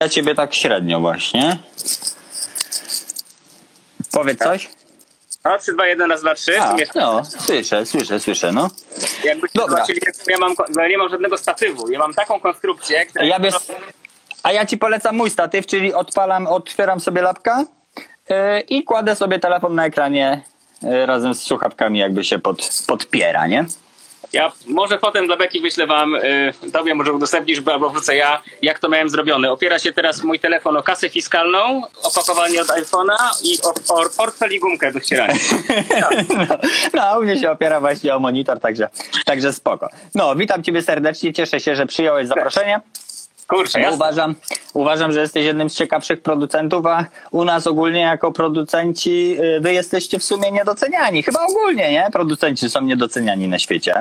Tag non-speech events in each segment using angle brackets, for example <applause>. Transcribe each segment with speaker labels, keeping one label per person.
Speaker 1: ja ciebie tak średnio właśnie. Powiedz coś?
Speaker 2: No, 3, 2, 1, raz, 2, 3.
Speaker 1: A, no, słyszę, słyszę, słyszę, no.
Speaker 2: Jakbyście
Speaker 1: Dobra.
Speaker 2: zobaczyli, ja mam, ja nie mam żadnego statywu. Ja mam taką konstrukcję, która...
Speaker 1: Ja wiesz, a ja ci polecam mój statyw, czyli odpalam, otwieram sobie lapka yy, i kładę sobie telefon na ekranie yy, razem z słuchawkami jakby się pod, podpiera, nie?
Speaker 2: Ja może potem dla Beki wyślę wam, y, tobie może udostępnisz, albo wrócę ja, jak to miałem zrobione. Opiera się teraz mój telefon o kasę fiskalną, opakowanie od iPhone'a i o, o portfel i gumkę do ścierania.
Speaker 1: No, <laughs> no, u mnie się opiera właśnie o monitor, także, także spoko. No, witam ciebie serdecznie, cieszę się, że przyjąłeś zaproszenie.
Speaker 2: Kurczę,
Speaker 1: Ja uważam, uważam, że jesteś jednym z ciekawszych producentów, a u nas ogólnie jako producenci y, wy jesteście w sumie niedoceniani. Chyba ogólnie, nie? Producenci są niedoceniani na świecie.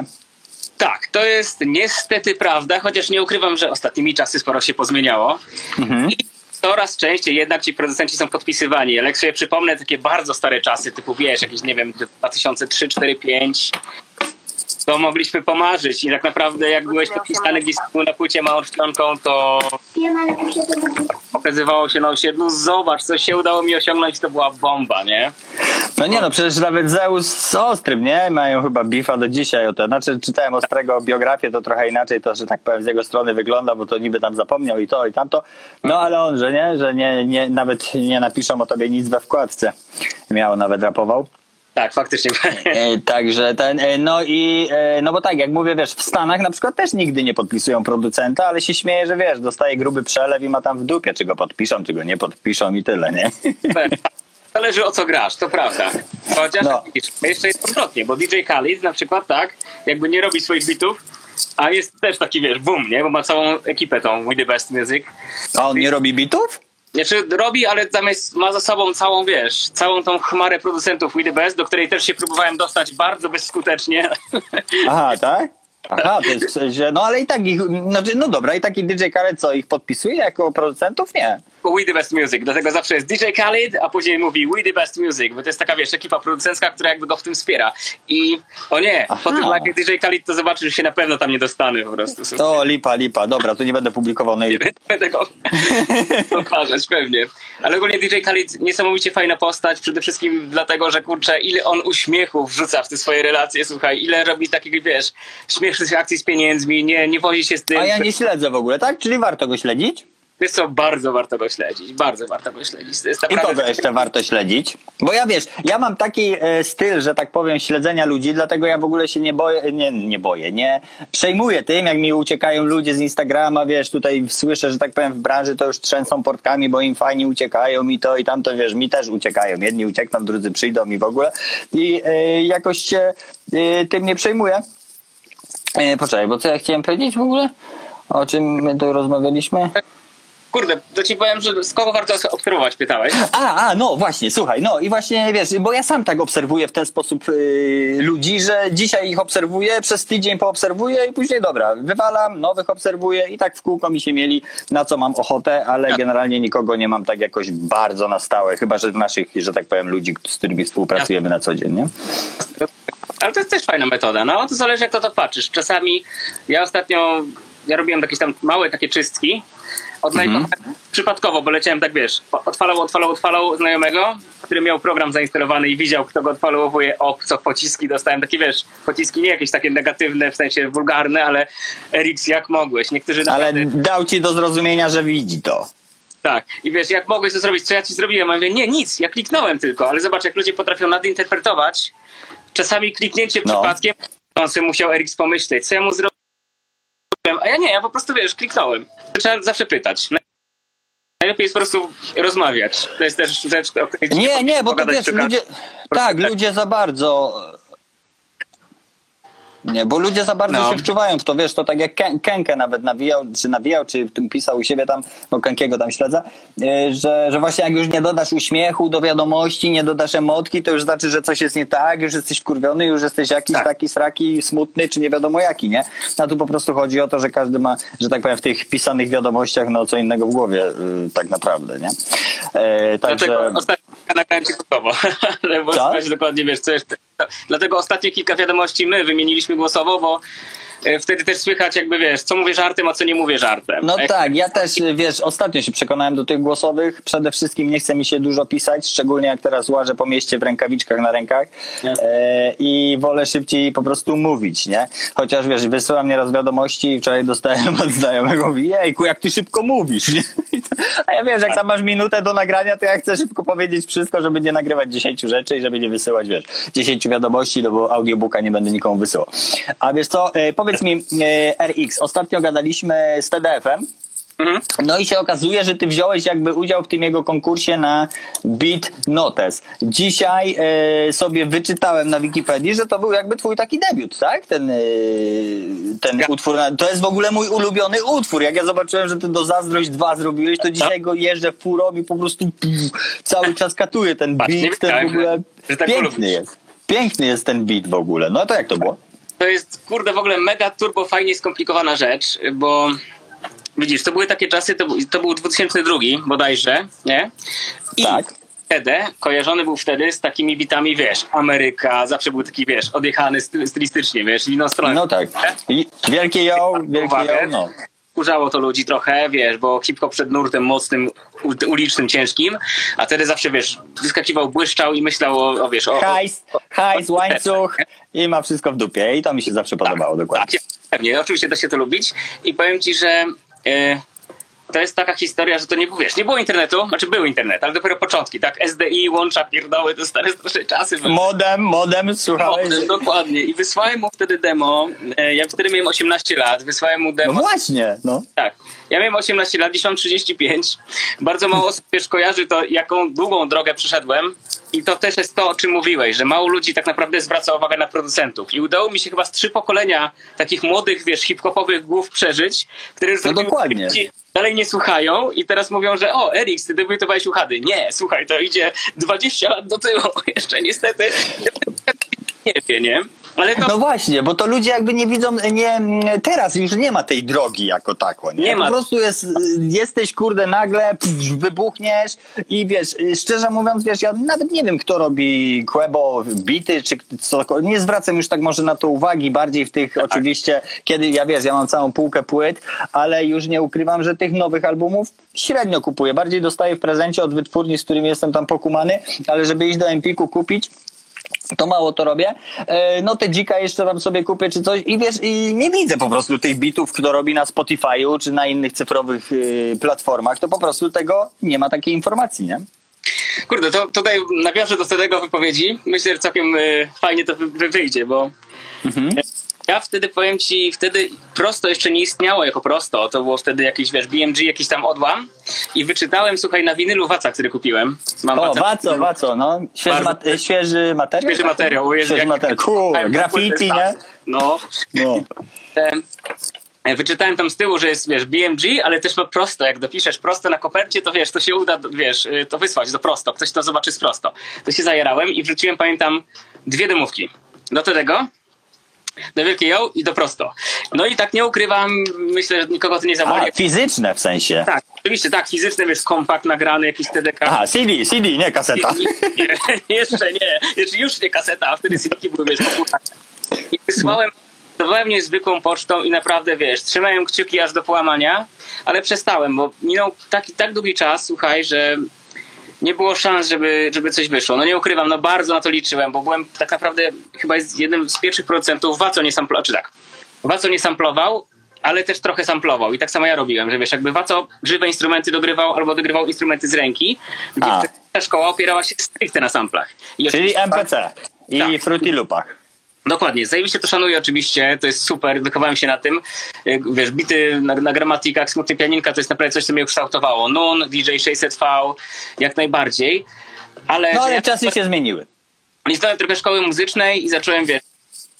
Speaker 2: Tak, to jest niestety prawda, chociaż nie ukrywam, że ostatnimi czasy sporo się pozmieniało.
Speaker 1: Mhm.
Speaker 2: I coraz częściej jednak ci producenci są podpisywani. Ale jak sobie przypomnę takie bardzo stare czasy, typu wiesz, jakieś nie wiem, 2003, 4, 5, to mogliśmy pomarzyć i tak naprawdę jak byłeś podpisany gdzieś na płycie małą czcionką, to okazywało się na osiedlu, zobacz, co się udało mi osiągnąć, to była bomba, nie?
Speaker 1: No nie no, przecież nawet Zeus z Ostrym, nie? Mają chyba bifa do dzisiaj o to. Znaczy czytałem Ostrego biografię, to trochę inaczej to, że tak powiem, z jego strony wygląda, bo to niby tam zapomniał i to i tamto. No ale on, że nie, że nie, nie, nawet nie napiszą o tobie nic we wkładce. Miał, nawet rapował.
Speaker 2: Tak, faktycznie. <laughs>
Speaker 1: E, Także ten, e, no i, e, no bo tak, jak mówię, wiesz, w Stanach na przykład też nigdy nie podpisują producenta, ale się śmieje, że wiesz, dostaje gruby przelew i ma tam w dupie, czy go podpiszą, czy go nie podpiszą i tyle, nie? <laughs>
Speaker 2: Zależy o co grasz, to prawda. Chociaż
Speaker 1: No.
Speaker 2: jeszcze jest odwrotnie, bo DJ Khalid na przykład tak, jakby nie robi swoich bitów, a jest też taki, wiesz, boom, nie? Bo ma całą ekipę tą We The Best Music.
Speaker 1: A on nie robi bitów?
Speaker 2: Znaczy robi, ale zamiast ma za sobą całą, wiesz, całą tą chmarę producentów We The Best, do której też się próbowałem dostać bardzo bezskutecznie. <laughs>
Speaker 1: Aha, tak? Aha, to jest sensie, no ale i tak ich, znaczy, no dobra, i taki DJ Khaled co, ich podpisuje jako producentów? Nie.
Speaker 2: We The Best Music, dlatego zawsze jest DJ Khalid, a później mówi We The Best Music, bo to jest taka, wiesz, ekipa producencka, która jakby go w tym wspiera. I o nie,
Speaker 1: Aha.
Speaker 2: po tym jak DJ Khalid to zobaczy, że się na pewno tam nie dostanę po prostu.
Speaker 1: To lipa, lipa, dobra, tu nie będę publikował na YouTube.
Speaker 2: Będę go <laughs> pokazać pewnie. Ale ogólnie DJ Khalid niesamowicie fajna postać, przede wszystkim dlatego, że kurczę, ile on uśmiechu wrzuca w te swoje relacje, słuchaj, ile robi takich, wiesz, śmiesznych akcji z pieniędzmi, nie, nie wozi się z tym.
Speaker 1: A ja nie śledzę w ogóle, tak? Czyli warto go śledzić?
Speaker 2: Wiesz co, bardzo warto go śledzić, bardzo warto go śledzić. To jest
Speaker 1: I kogo jeszcze warto śledzić? Bo ja wiesz, ja mam taki e, styl, że tak powiem, śledzenia ludzi, dlatego ja w ogóle się nie boję, nie, nie boję, nie przejmuję tym, jak mi uciekają ludzie z Instagrama, wiesz, tutaj słyszę, że tak powiem w branży to już trzęsą portkami, bo im fajni uciekają i to i tamto, wiesz, mi też uciekają. Jedni uciekną, drudzy przyjdą i w ogóle. I e, jakoś się e, tym nie przejmuję. E, poczekaj, bo co ja chciałem powiedzieć w ogóle? O czym my tu rozmawialiśmy?
Speaker 2: Kurde, to ci powiem, że z kogo warto obserwować, pytałeś.
Speaker 1: A, a, no właśnie, słuchaj, no i właśnie wiesz, bo ja sam tak obserwuję w ten sposób yy, ludzi, że dzisiaj ich obserwuję, przez tydzień poobserwuję i później dobra, wywalam, nowych obserwuję i tak w kółko mi się mieli, na co mam ochotę, ale generalnie nikogo nie mam tak jakoś bardzo na stałe, chyba że naszych, że tak powiem, ludzi, z którymi współpracujemy na co dzień, nie?
Speaker 2: Ale to jest też fajna metoda, no to zależy jak to to patrzysz. Czasami ja ostatnio, ja robiłem jakieś tam małe takie czystki, odnajdowałem przypadkowo, bo leciałem tak, wiesz, odfalał, odfalał, odfalał znajomego, który miał program zainstalowany i widział, kto go odfalowuje, o, co pociski dostałem, takie, wiesz, pociski nie jakieś takie negatywne, w sensie wulgarne, ale Eriks, jak mogłeś? Niektórzy
Speaker 1: Ale
Speaker 2: naprawdę...
Speaker 1: dał ci do zrozumienia, że widzi to.
Speaker 2: Tak. I wiesz, jak mogłeś to zrobić? Co ja ci zrobiłem? A ja mówię, nie, nic, ja kliknąłem tylko, ale zobacz, jak ludzie potrafią nadinterpretować. Czasami kliknięcie
Speaker 1: No.
Speaker 2: przypadkiem, on sobie musiał Eriks pomyśleć, co ja mu zrobiłem, a ja nie, ja po prostu, wiesz, kliknąłem. Trzeba zawsze pytać. Najlepiej jest po prostu rozmawiać. To jest też rzecz, o której
Speaker 1: Nie, nie, bo to wiesz, ludzie, tak, ludzie za bardzo. Nie, bo ludzie za bardzo
Speaker 2: No.
Speaker 1: się wczuwają w to, wiesz, to tak jak Ken- Kenkę nawet nawijał, czy nawijał, czy w tym pisał u siebie tam, bo Kenkiego tam śledzę, yy, że, że właśnie jak już nie dodasz uśmiechu do wiadomości, nie dodasz emotki, to już znaczy, że coś jest nie tak, już jesteś wkurwiony, już jesteś jakiś
Speaker 2: Tak.
Speaker 1: taki sraki, smutny, czy nie wiadomo jaki, nie? A tu po prostu chodzi o to, że każdy ma, że tak powiem, w tych pisanych wiadomościach, no co innego w głowie, yy, tak naprawdę, nie? Yy, także...
Speaker 2: Dlatego ostatnio nagrałem ci głosowo, ale bo <laughs> dokładnie wiesz, co jeszcze. Dlatego ostatnie kilka wiadomości my wymieniliśmy głosowo, bo wtedy też słychać jakby, wiesz, co mówię żartem, a co nie mówię żartem.
Speaker 1: No
Speaker 2: Jak-
Speaker 1: tak, ja też, wiesz, ostatnio się przekonałem do tych głosowych. Przede wszystkim nie chce mi się dużo pisać, szczególnie jak teraz łażę po mieście w rękawiczkach na rękach e, i wolę szybciej po prostu mówić, nie? Chociaż, wiesz, wysyłam nieraz wiadomości i wczoraj dostałem od znajomego, mówi, jejku, jak ty szybko mówisz, nie? <laughs> A ja wiesz, jak tam masz minutę do nagrania, to ja chcę szybko powiedzieć wszystko, żeby nie nagrywać 10 rzeczy i żeby nie wysyłać, wiesz, 10 wiadomości, no bo audiobooka nie będę nikomu wysyłał. A wiesz co, e, powiedz mi, e, RX, ostatnio gadaliśmy z TDF-em,
Speaker 2: Mhm.
Speaker 1: no i się okazuje, że ty wziąłeś jakby udział w tym jego konkursie na Beat Notes. Dzisiaj e, sobie wyczytałem na Wikipedii, że to był jakby twój taki debiut, tak? Ten, e, ten
Speaker 2: Ja.
Speaker 1: utwór. To jest w ogóle mój ulubiony utwór. Jak ja zobaczyłem, że ty do Zazdrość 2 zrobiłeś, to dzisiaj go jeżdżę furą i po prostu pff, cały czas katuję ten beat, ten w ogóle
Speaker 2: tak
Speaker 1: piękny jest. Piękny jest ten beat w ogóle. No to jak to było?
Speaker 2: To jest, kurde, w ogóle mega turbo fajnie skomplikowana rzecz, bo widzisz, to były takie czasy, to, był- to był 2002 bodajże, nie? I
Speaker 1: Tak.
Speaker 2: wtedy kojarzony był wtedy z takimi bitami, wiesz, Ameryka, zawsze był taki, wiesz, odjechany styl- stylistycznie, wiesz, inną stronę.
Speaker 1: No tak. I wielkie ją, wielkie ją, no.
Speaker 2: Kurzało to ludzi trochę, wiesz, bo hip-hop przed nurtem mocnym, ulicznym, ciężkim, a wtedy zawsze, wiesz, wyskakiwał, błyszczał i myślał o, o wiesz, o... o
Speaker 1: hajs, hajs, łańcuch <laughs> i ma wszystko w dupie. I to mi się zawsze podobało, dokładnie.
Speaker 2: Tak, pewnie, oczywiście da się to lubić i powiem ci, że e, to jest taka historia, że to nie było, wiesz, nie było internetu, znaczy był internet, ale dopiero początki, tak? SDI, łącza, pierdoły, to stare, stare czasy były.
Speaker 1: Modem, modem, słuchałeś?
Speaker 2: No, dokładnie. I wysłałem mu wtedy demo. E, Ja wtedy miałem 18 lat. Wysłałem mu
Speaker 1: No
Speaker 2: demo.
Speaker 1: właśnie, no.
Speaker 2: Tak. Ja miałem 18 lat, dziś mam 35. Bardzo mało osób wiesz, kojarzy to, jaką długą drogę przeszedłem. I to też jest to, o czym mówiłeś, że mało ludzi tak naprawdę zwraca uwagę na producentów. I udało mi się chyba z trzy pokolenia takich młodych, wiesz, hip-hopowych głów przeżyć, które
Speaker 1: No
Speaker 2: zrobiły-
Speaker 1: dokładnie.
Speaker 2: Dalej nie słuchają i teraz mówią, że o, Erik, ty debiutowałeś u Hady. Nie, słuchaj, to idzie 20 lat do tyłu. <laughs> Jeszcze niestety nie wie, nie? Ale to
Speaker 1: No właśnie, bo to ludzie jakby nie widzą, nie, teraz już nie ma tej drogi jako tako, nie?
Speaker 2: Nie ma.
Speaker 1: Po prostu jest, jesteś kurde nagle, pff, wybuchniesz i wiesz, szczerze mówiąc, wiesz, ja nawet nie wiem, kto robi Quebo bity, czy co, nie zwracam już tak może na to uwagi, bardziej w tych oczywiście, kiedy, ja wiesz, ja mam całą półkę płyt, ale już nie ukrywam, że tych nowych albumów średnio kupuję, bardziej dostaję w prezencie od wytwórni, z którymi jestem tam pokumany, ale żeby iść do Empiku kupić, to mało to robię. E, No te dzika jeszcze tam sobie kupię czy coś i wiesz, i nie widzę po prostu tych bitów, kto robi na Spotify'u czy na innych cyfrowych y, platformach, to po prostu tego nie ma takiej informacji, nie?
Speaker 2: Kurde, to tutaj nawiążę do tego wypowiedzi. Myślę, że całkiem y, fajnie to wy, wy wyjdzie, bo ja wtedy powiem ci, wtedy prosto jeszcze nie istniało jako prosto. To było wtedy jakiś, wiesz, BMG, jakiś tam odłam. I wyczytałem, słuchaj, na winylu Waca, który kupiłem. Mam
Speaker 1: O. Waco, Waco, no. Świeży, mat- świeży materiał?
Speaker 2: Świeży materiał. Jezu,
Speaker 1: Świeży
Speaker 2: jak-
Speaker 1: materiał. Cool, graffiti, nie?
Speaker 2: No.
Speaker 1: No.
Speaker 2: E, Wyczytałem tam z tyłu, że jest, wiesz, BMG, ale też ma prosto. Jak dopiszesz prosto na kopercie, to wiesz, to się uda, wiesz, y, to wysłać do prosto. Ktoś to zobaczy z prosto. To się zajerałem i wrzuciłem, pamiętam, dwie demówki. Do tego, do Wielkiej Ją i do prosto. No i tak nie ukrywam, myślę, że nikogo to nie
Speaker 1: A,
Speaker 2: zawodzi.
Speaker 1: fizyczne w sensie.
Speaker 2: Tak, oczywiście, tak, fizyczny, wiesz, kompakt nagrany, jakiś TDK.
Speaker 1: Aha, CD, CD, nie kaseta.
Speaker 2: Nie, nie, jeszcze nie. Jeszcze już nie kaseta, a wtedy CD były, wiesz. I wysłałem, wysłałem niezwykłą pocztą i naprawdę, wiesz, trzymałem kciuki aż do połamania, ale przestałem, bo minął taki, tak długi czas, słuchaj, że nie było szans, żeby, żeby coś wyszło. No nie ukrywam, no bardzo na to liczyłem, bo byłem tak naprawdę chyba jednym z pierwszych producentów, Waco nie samplował, czy tak, Waco nie samplował, ale też trochę samplował. I tak samo ja robiłem, że wiesz, jakby Waco żywe instrumenty dogrywał albo dogrywał instrumenty z ręki, gdzie ta szkoła opierała się stricte na samplach. I
Speaker 1: Czyli MPC i
Speaker 2: Tak.
Speaker 1: Fruity Loopach.
Speaker 2: Dokładnie, zajebiście to szanuję oczywiście, to jest super, wychowałem się na tym. Jak, Wiesz, bity na, na gramatikach, smutny pianinka to jest naprawdę coś, co mnie ukształtowało. Nun, DJ 600V, jak najbardziej. Ale,
Speaker 1: No ale
Speaker 2: ja
Speaker 1: czasy się zmieniły.
Speaker 2: nie zdałem trochę szkoły muzycznej i zacząłem, wiesz,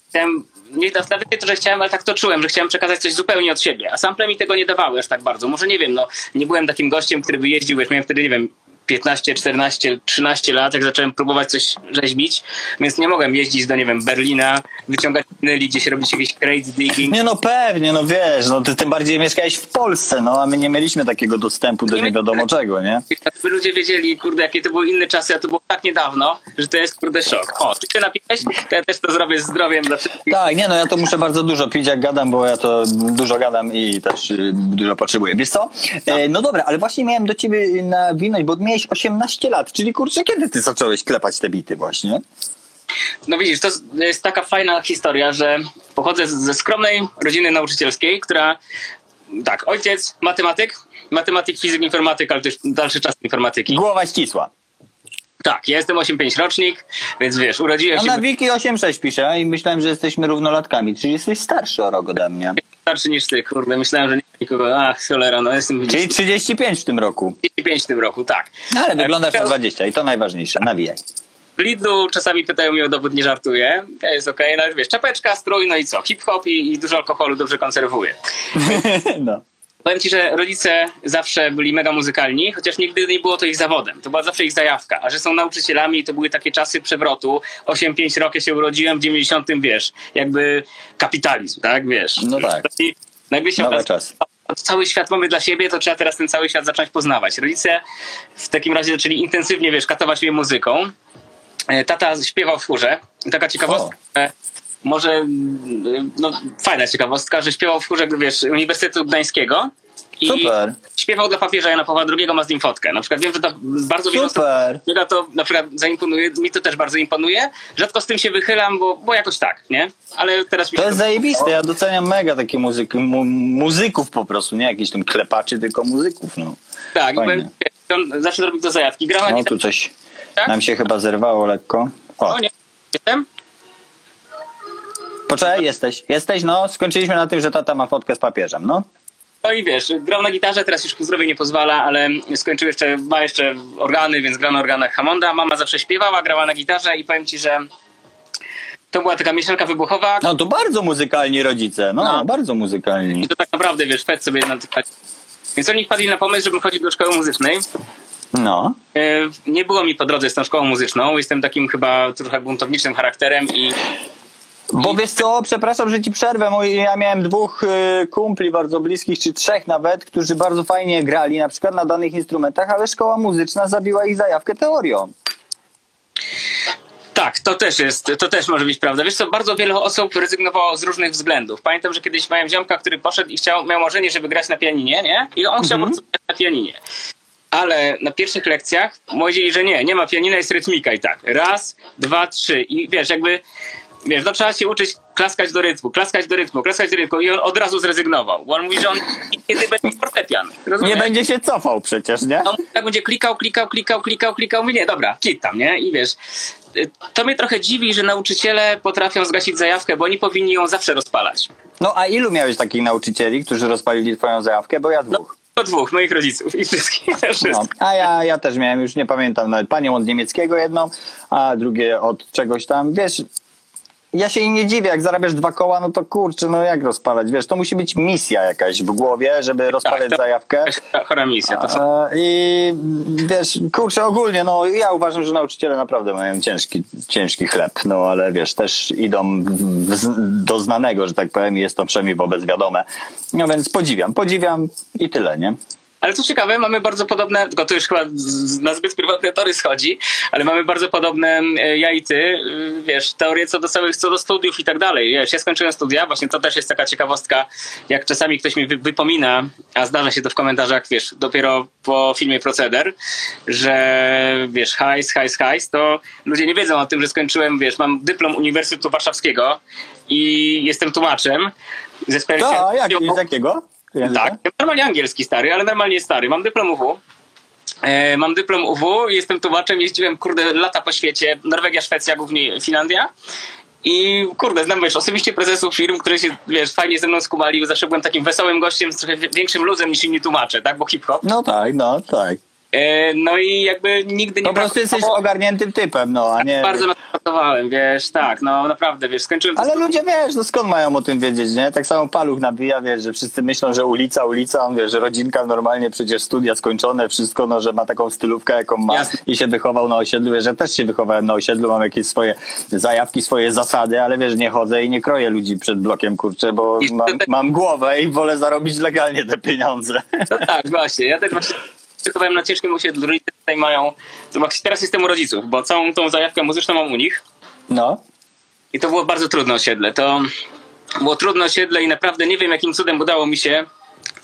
Speaker 2: chciałem, nie, nawet to, że chciałem, ale tak to czułem, że chciałem przekazać coś zupełnie od siebie, a sample mi tego nie dawały aż tak bardzo. Może nie wiem, no, nie byłem takim gościem, który by jeździł, wiesz, miałem wtedy, nie wiem, 15, 14, 13 lat, jak zacząłem próbować coś rzeźbić, więc nie mogłem jeździć do, nie wiem, Berlina, wyciągać nyli, gdzieś robić jakiś crate digging.
Speaker 1: Nie no pewnie, no wiesz, no ty tym bardziej mieszkałeś w Polsce, no a my nie mieliśmy takiego dostępu do nie wiadomo czego, nie?
Speaker 2: Żeby ludzie wiedzieli, kurde, jakie to były inne czasy, a to było tak niedawno, że to jest, kurde, szok. O, ty się napiłeś? To ja też to zrobię z zdrowiem dla wszystkich.
Speaker 1: Tak, nie no, ja to muszę bardzo dużo pić jak gadam, bo ja to dużo gadam i też y, dużo potrzebuję. Wiesz co? E, no dobra, ale właśnie miałem do ciebie nawinąć, bo miałeś 18 lat, czyli kurczę, kiedy ty zacząłeś klepać te bity właśnie?
Speaker 2: No widzisz, to jest taka fajna historia, że pochodzę ze skromnej rodziny nauczycielskiej, która, tak, ojciec matematyk, matematyk, fizyk, informatyk, ale też dalszy czas informatyki.
Speaker 1: Głowa ścisła.
Speaker 2: Tak, ja jestem 8-5 rocznik, więc wiesz, urodziłem
Speaker 1: A
Speaker 2: się
Speaker 1: na Wiki 8.6 pisze i myślałem, że jesteśmy równolatkami, czyli jesteś starszy o rok ode mnie.
Speaker 2: starszy niż ty, kurde, myślałem, że nie ma nikogo, ach, cholera, no jestem
Speaker 1: Czyli 35 w tym roku.
Speaker 2: 35 w tym roku, tak.
Speaker 1: No, ale wyglądasz na 20 i to najważniejsze, nawijaj.
Speaker 2: W Lidlu czasami pytają mnie o dowód, nie żartuję, to jest okej, no ale wiesz, czapeczka, strój, no i co, hip-hop i, i dużo alkoholu dobrze konserwuje. <laughs>
Speaker 1: no.
Speaker 2: Powiem ci, że rodzice zawsze byli mega muzykalni, chociaż nigdy nie było to ich zawodem. To była zawsze ich zajawka. A że są nauczycielami, to były takie czasy przewrotu. 8-5 rok ja się urodziłem w 90, wiesz, jakby kapitalizm, tak, wiesz.
Speaker 1: No tak.
Speaker 2: I nagle się
Speaker 1: Nowy
Speaker 2: okazało,
Speaker 1: czas.
Speaker 2: cały świat mamy dla siebie, to trzeba teraz ten cały świat zacząć poznawać. Rodzice w takim razie zaczęli intensywnie, wiesz, katować mnie muzyką. E, Tata śpiewał w chórze. Taka ciekawostka, może, mm, no fajna ciekawostka, że śpiewał w chórze, wiesz, Uniwersytetu Gdańskiego. I
Speaker 1: Super,
Speaker 2: śpiewał dla papieża Jana Pawła II, ma z nim fotkę. Na przykład wiem, że to bardzo wielu
Speaker 1: super.
Speaker 2: Mnie to na przykład zaimponuje, mi to też bardzo imponuje. Rzadko z tym się wychylam, bo, bo jakoś tak, nie? Ale teraz mi
Speaker 1: To jest zajebiste, ja doceniam mega takie muzyki, mu, muzyków po prostu, nie jakichś tam klepaczy, tylko muzyków, no.
Speaker 2: tak,
Speaker 1: fajnie.
Speaker 2: on zawsze robił do zajawki. Grał na
Speaker 1: No tu coś
Speaker 2: Tak?
Speaker 1: nam się chyba zerwało lekko. O,
Speaker 2: O nie, jestem?
Speaker 1: Poczekaj, jesteś, jesteś, no, skończyliśmy na tym, że tata ma fotkę z papieżem, no.
Speaker 2: No i wiesz, grał na gitarze, teraz już ku zdrowiu nie pozwala, ale skończył jeszcze, ma jeszcze organy, więc gra na organach Hammonda. Mama zawsze śpiewała, grała na gitarze i powiem ci, że to była taka mieszanka wybuchowa.
Speaker 1: No to bardzo muzykalni rodzice, no,
Speaker 2: No.
Speaker 1: bardzo muzykalni.
Speaker 2: I to tak naprawdę, wiesz, fed sobie na Więc oni wpadli na pomysł, żebym chodził do szkoły muzycznej.
Speaker 1: No,
Speaker 2: E, Nie było mi po drodze z tą szkołą muzyczną. Jestem takim chyba trochę buntowniczym charakterem i
Speaker 1: bo wiesz co, przepraszam, że ci przerwę, ja miałem dwóch y, kumpli bardzo bliskich, czy trzech nawet, którzy bardzo fajnie grali, na przykład na danych instrumentach, ale szkoła muzyczna zabiła ich zajawkę teorią.
Speaker 2: tak, to też jest, to też może być prawda. Wiesz co, bardzo wiele osób rezygnowało z różnych względów. Pamiętam, że kiedyś miałem ziomka, który poszedł i chciał, miał marzenie, żeby grać na pianinie, nie? I on chciał po prostu grać na pianinie. Ale na pierwszych lekcjach powiedzieli, że nie, nie ma pianina, jest rytmika i tak. Raz, dwa, trzy. I wiesz, jakby, wiesz, no trzeba się uczyć klaskać do rytmu, klaskać do rytmu, klaskać do rytmu. I on od razu zrezygnował. Bo on mówi, że on kiedy będzie fortepian.
Speaker 1: Nie będzie się cofał przecież, nie?
Speaker 2: on tak będzie klikał, klikał, klikał, klikał, klikał, mówi nie, dobra, klik tam, nie? I wiesz, to mnie trochę dziwi, że nauczyciele potrafią zgasić zajawkę, bo oni powinni ją zawsze rozpalać.
Speaker 1: No a ilu miałeś takich nauczycieli, którzy rozpalili twoją zajawkę? Bo ja dwóch.
Speaker 2: To dwóch, moich rodziców i wszystkich, wszystkich.
Speaker 1: No, a ja, ja też miałem, już nie pamiętam nawet, panią od niemieckiego jedną, a drugie od czegoś tam, wiesz, ja się im nie dziwię, jak zarabiasz dwa koła, no to kurczę, no jak rozpalać, wiesz, to musi być misja jakaś w głowie, żeby rozpalać
Speaker 2: to-
Speaker 1: zajawkę.
Speaker 2: Chora misja. To są,
Speaker 1: I wiesz, kurczę, ogólnie, no ja uważam, że nauczyciele naprawdę mają ciężki, ciężki chleb, no ale wiesz, też idą w, do znanego, że tak powiem, i jest to przynajmniej wobec wiadome. No więc podziwiam, podziwiam i tyle, nie?
Speaker 2: Ale co ciekawe, mamy bardzo podobne, tylko to już chyba na zbyt prywatne tory schodzi, ale mamy bardzo podobne e, ja i ty, y, wiesz, teorie co do całych, co do studiów i tak dalej. Wiesz, ja skończyłem studia, właśnie to też jest taka ciekawostka, jak czasami ktoś mi wy, wypomina, a zdarza się to w komentarzach, wiesz, dopiero po filmie Proceder, że wiesz, hajs, hajs, hajs, to ludzie nie wiedzą o tym, że skończyłem, wiesz, mam dyplom Uniwersytetu Warszawskiego i jestem tłumaczem ze
Speaker 1: To, a jak, z jakiego? Języka?
Speaker 2: tak, normalnie angielski stary, ale normalnie stary. Mam dyplom UW. E, mam dyplom UW, jestem tłumaczem, jeździłem kurde lata po świecie, Norwegia, Szwecja, głównie Finlandia. I kurde, znam wiesz, osobiście prezesów firm, które się wiesz, fajnie ze mną skumali, zawsze byłem takim wesołym gościem z trochę wi- większym luzem niż inni tłumacze, tak, bo hip-hop.
Speaker 1: No tak, no tak.
Speaker 2: E, No i jakby nigdy nie
Speaker 1: Po prostu jesteś
Speaker 2: brakowało-
Speaker 1: ogarniętym typem, no, a nie...
Speaker 2: Bardzo na to pracowałem, wiesz, tak, no naprawdę, wiesz, skończyłem to
Speaker 1: Ale ludzie, wiesz, no skąd mają o tym wiedzieć, nie? Tak samo Paluch nabija, wiesz, że wszyscy myślą, że ulica, ulica, on wie, że rodzinka normalnie, przecież studia skończone, wszystko, no, że ma taką stylówkę, jaką ma
Speaker 2: Jasne.
Speaker 1: i się wychował na osiedlu, wiesz, że też się wychowałem na osiedlu, mam jakieś swoje zajawki, swoje zasady, ale wiesz, nie chodzę i nie kroję ludzi przed blokiem, kurczę, bo mam, mam głowę i wolę zarobić legalnie te pieniądze.
Speaker 2: No tak, właśnie. Ja też właśnie wychowałem na ciężkim osiedlu. Rodzice tutaj mają. Teraz jestem u rodziców, bo całą tą zajawkę muzyczną mam u nich.
Speaker 1: No.
Speaker 2: I to było bardzo trudne osiedle. To było trudne osiedle i naprawdę nie wiem, jakim cudem udało mi się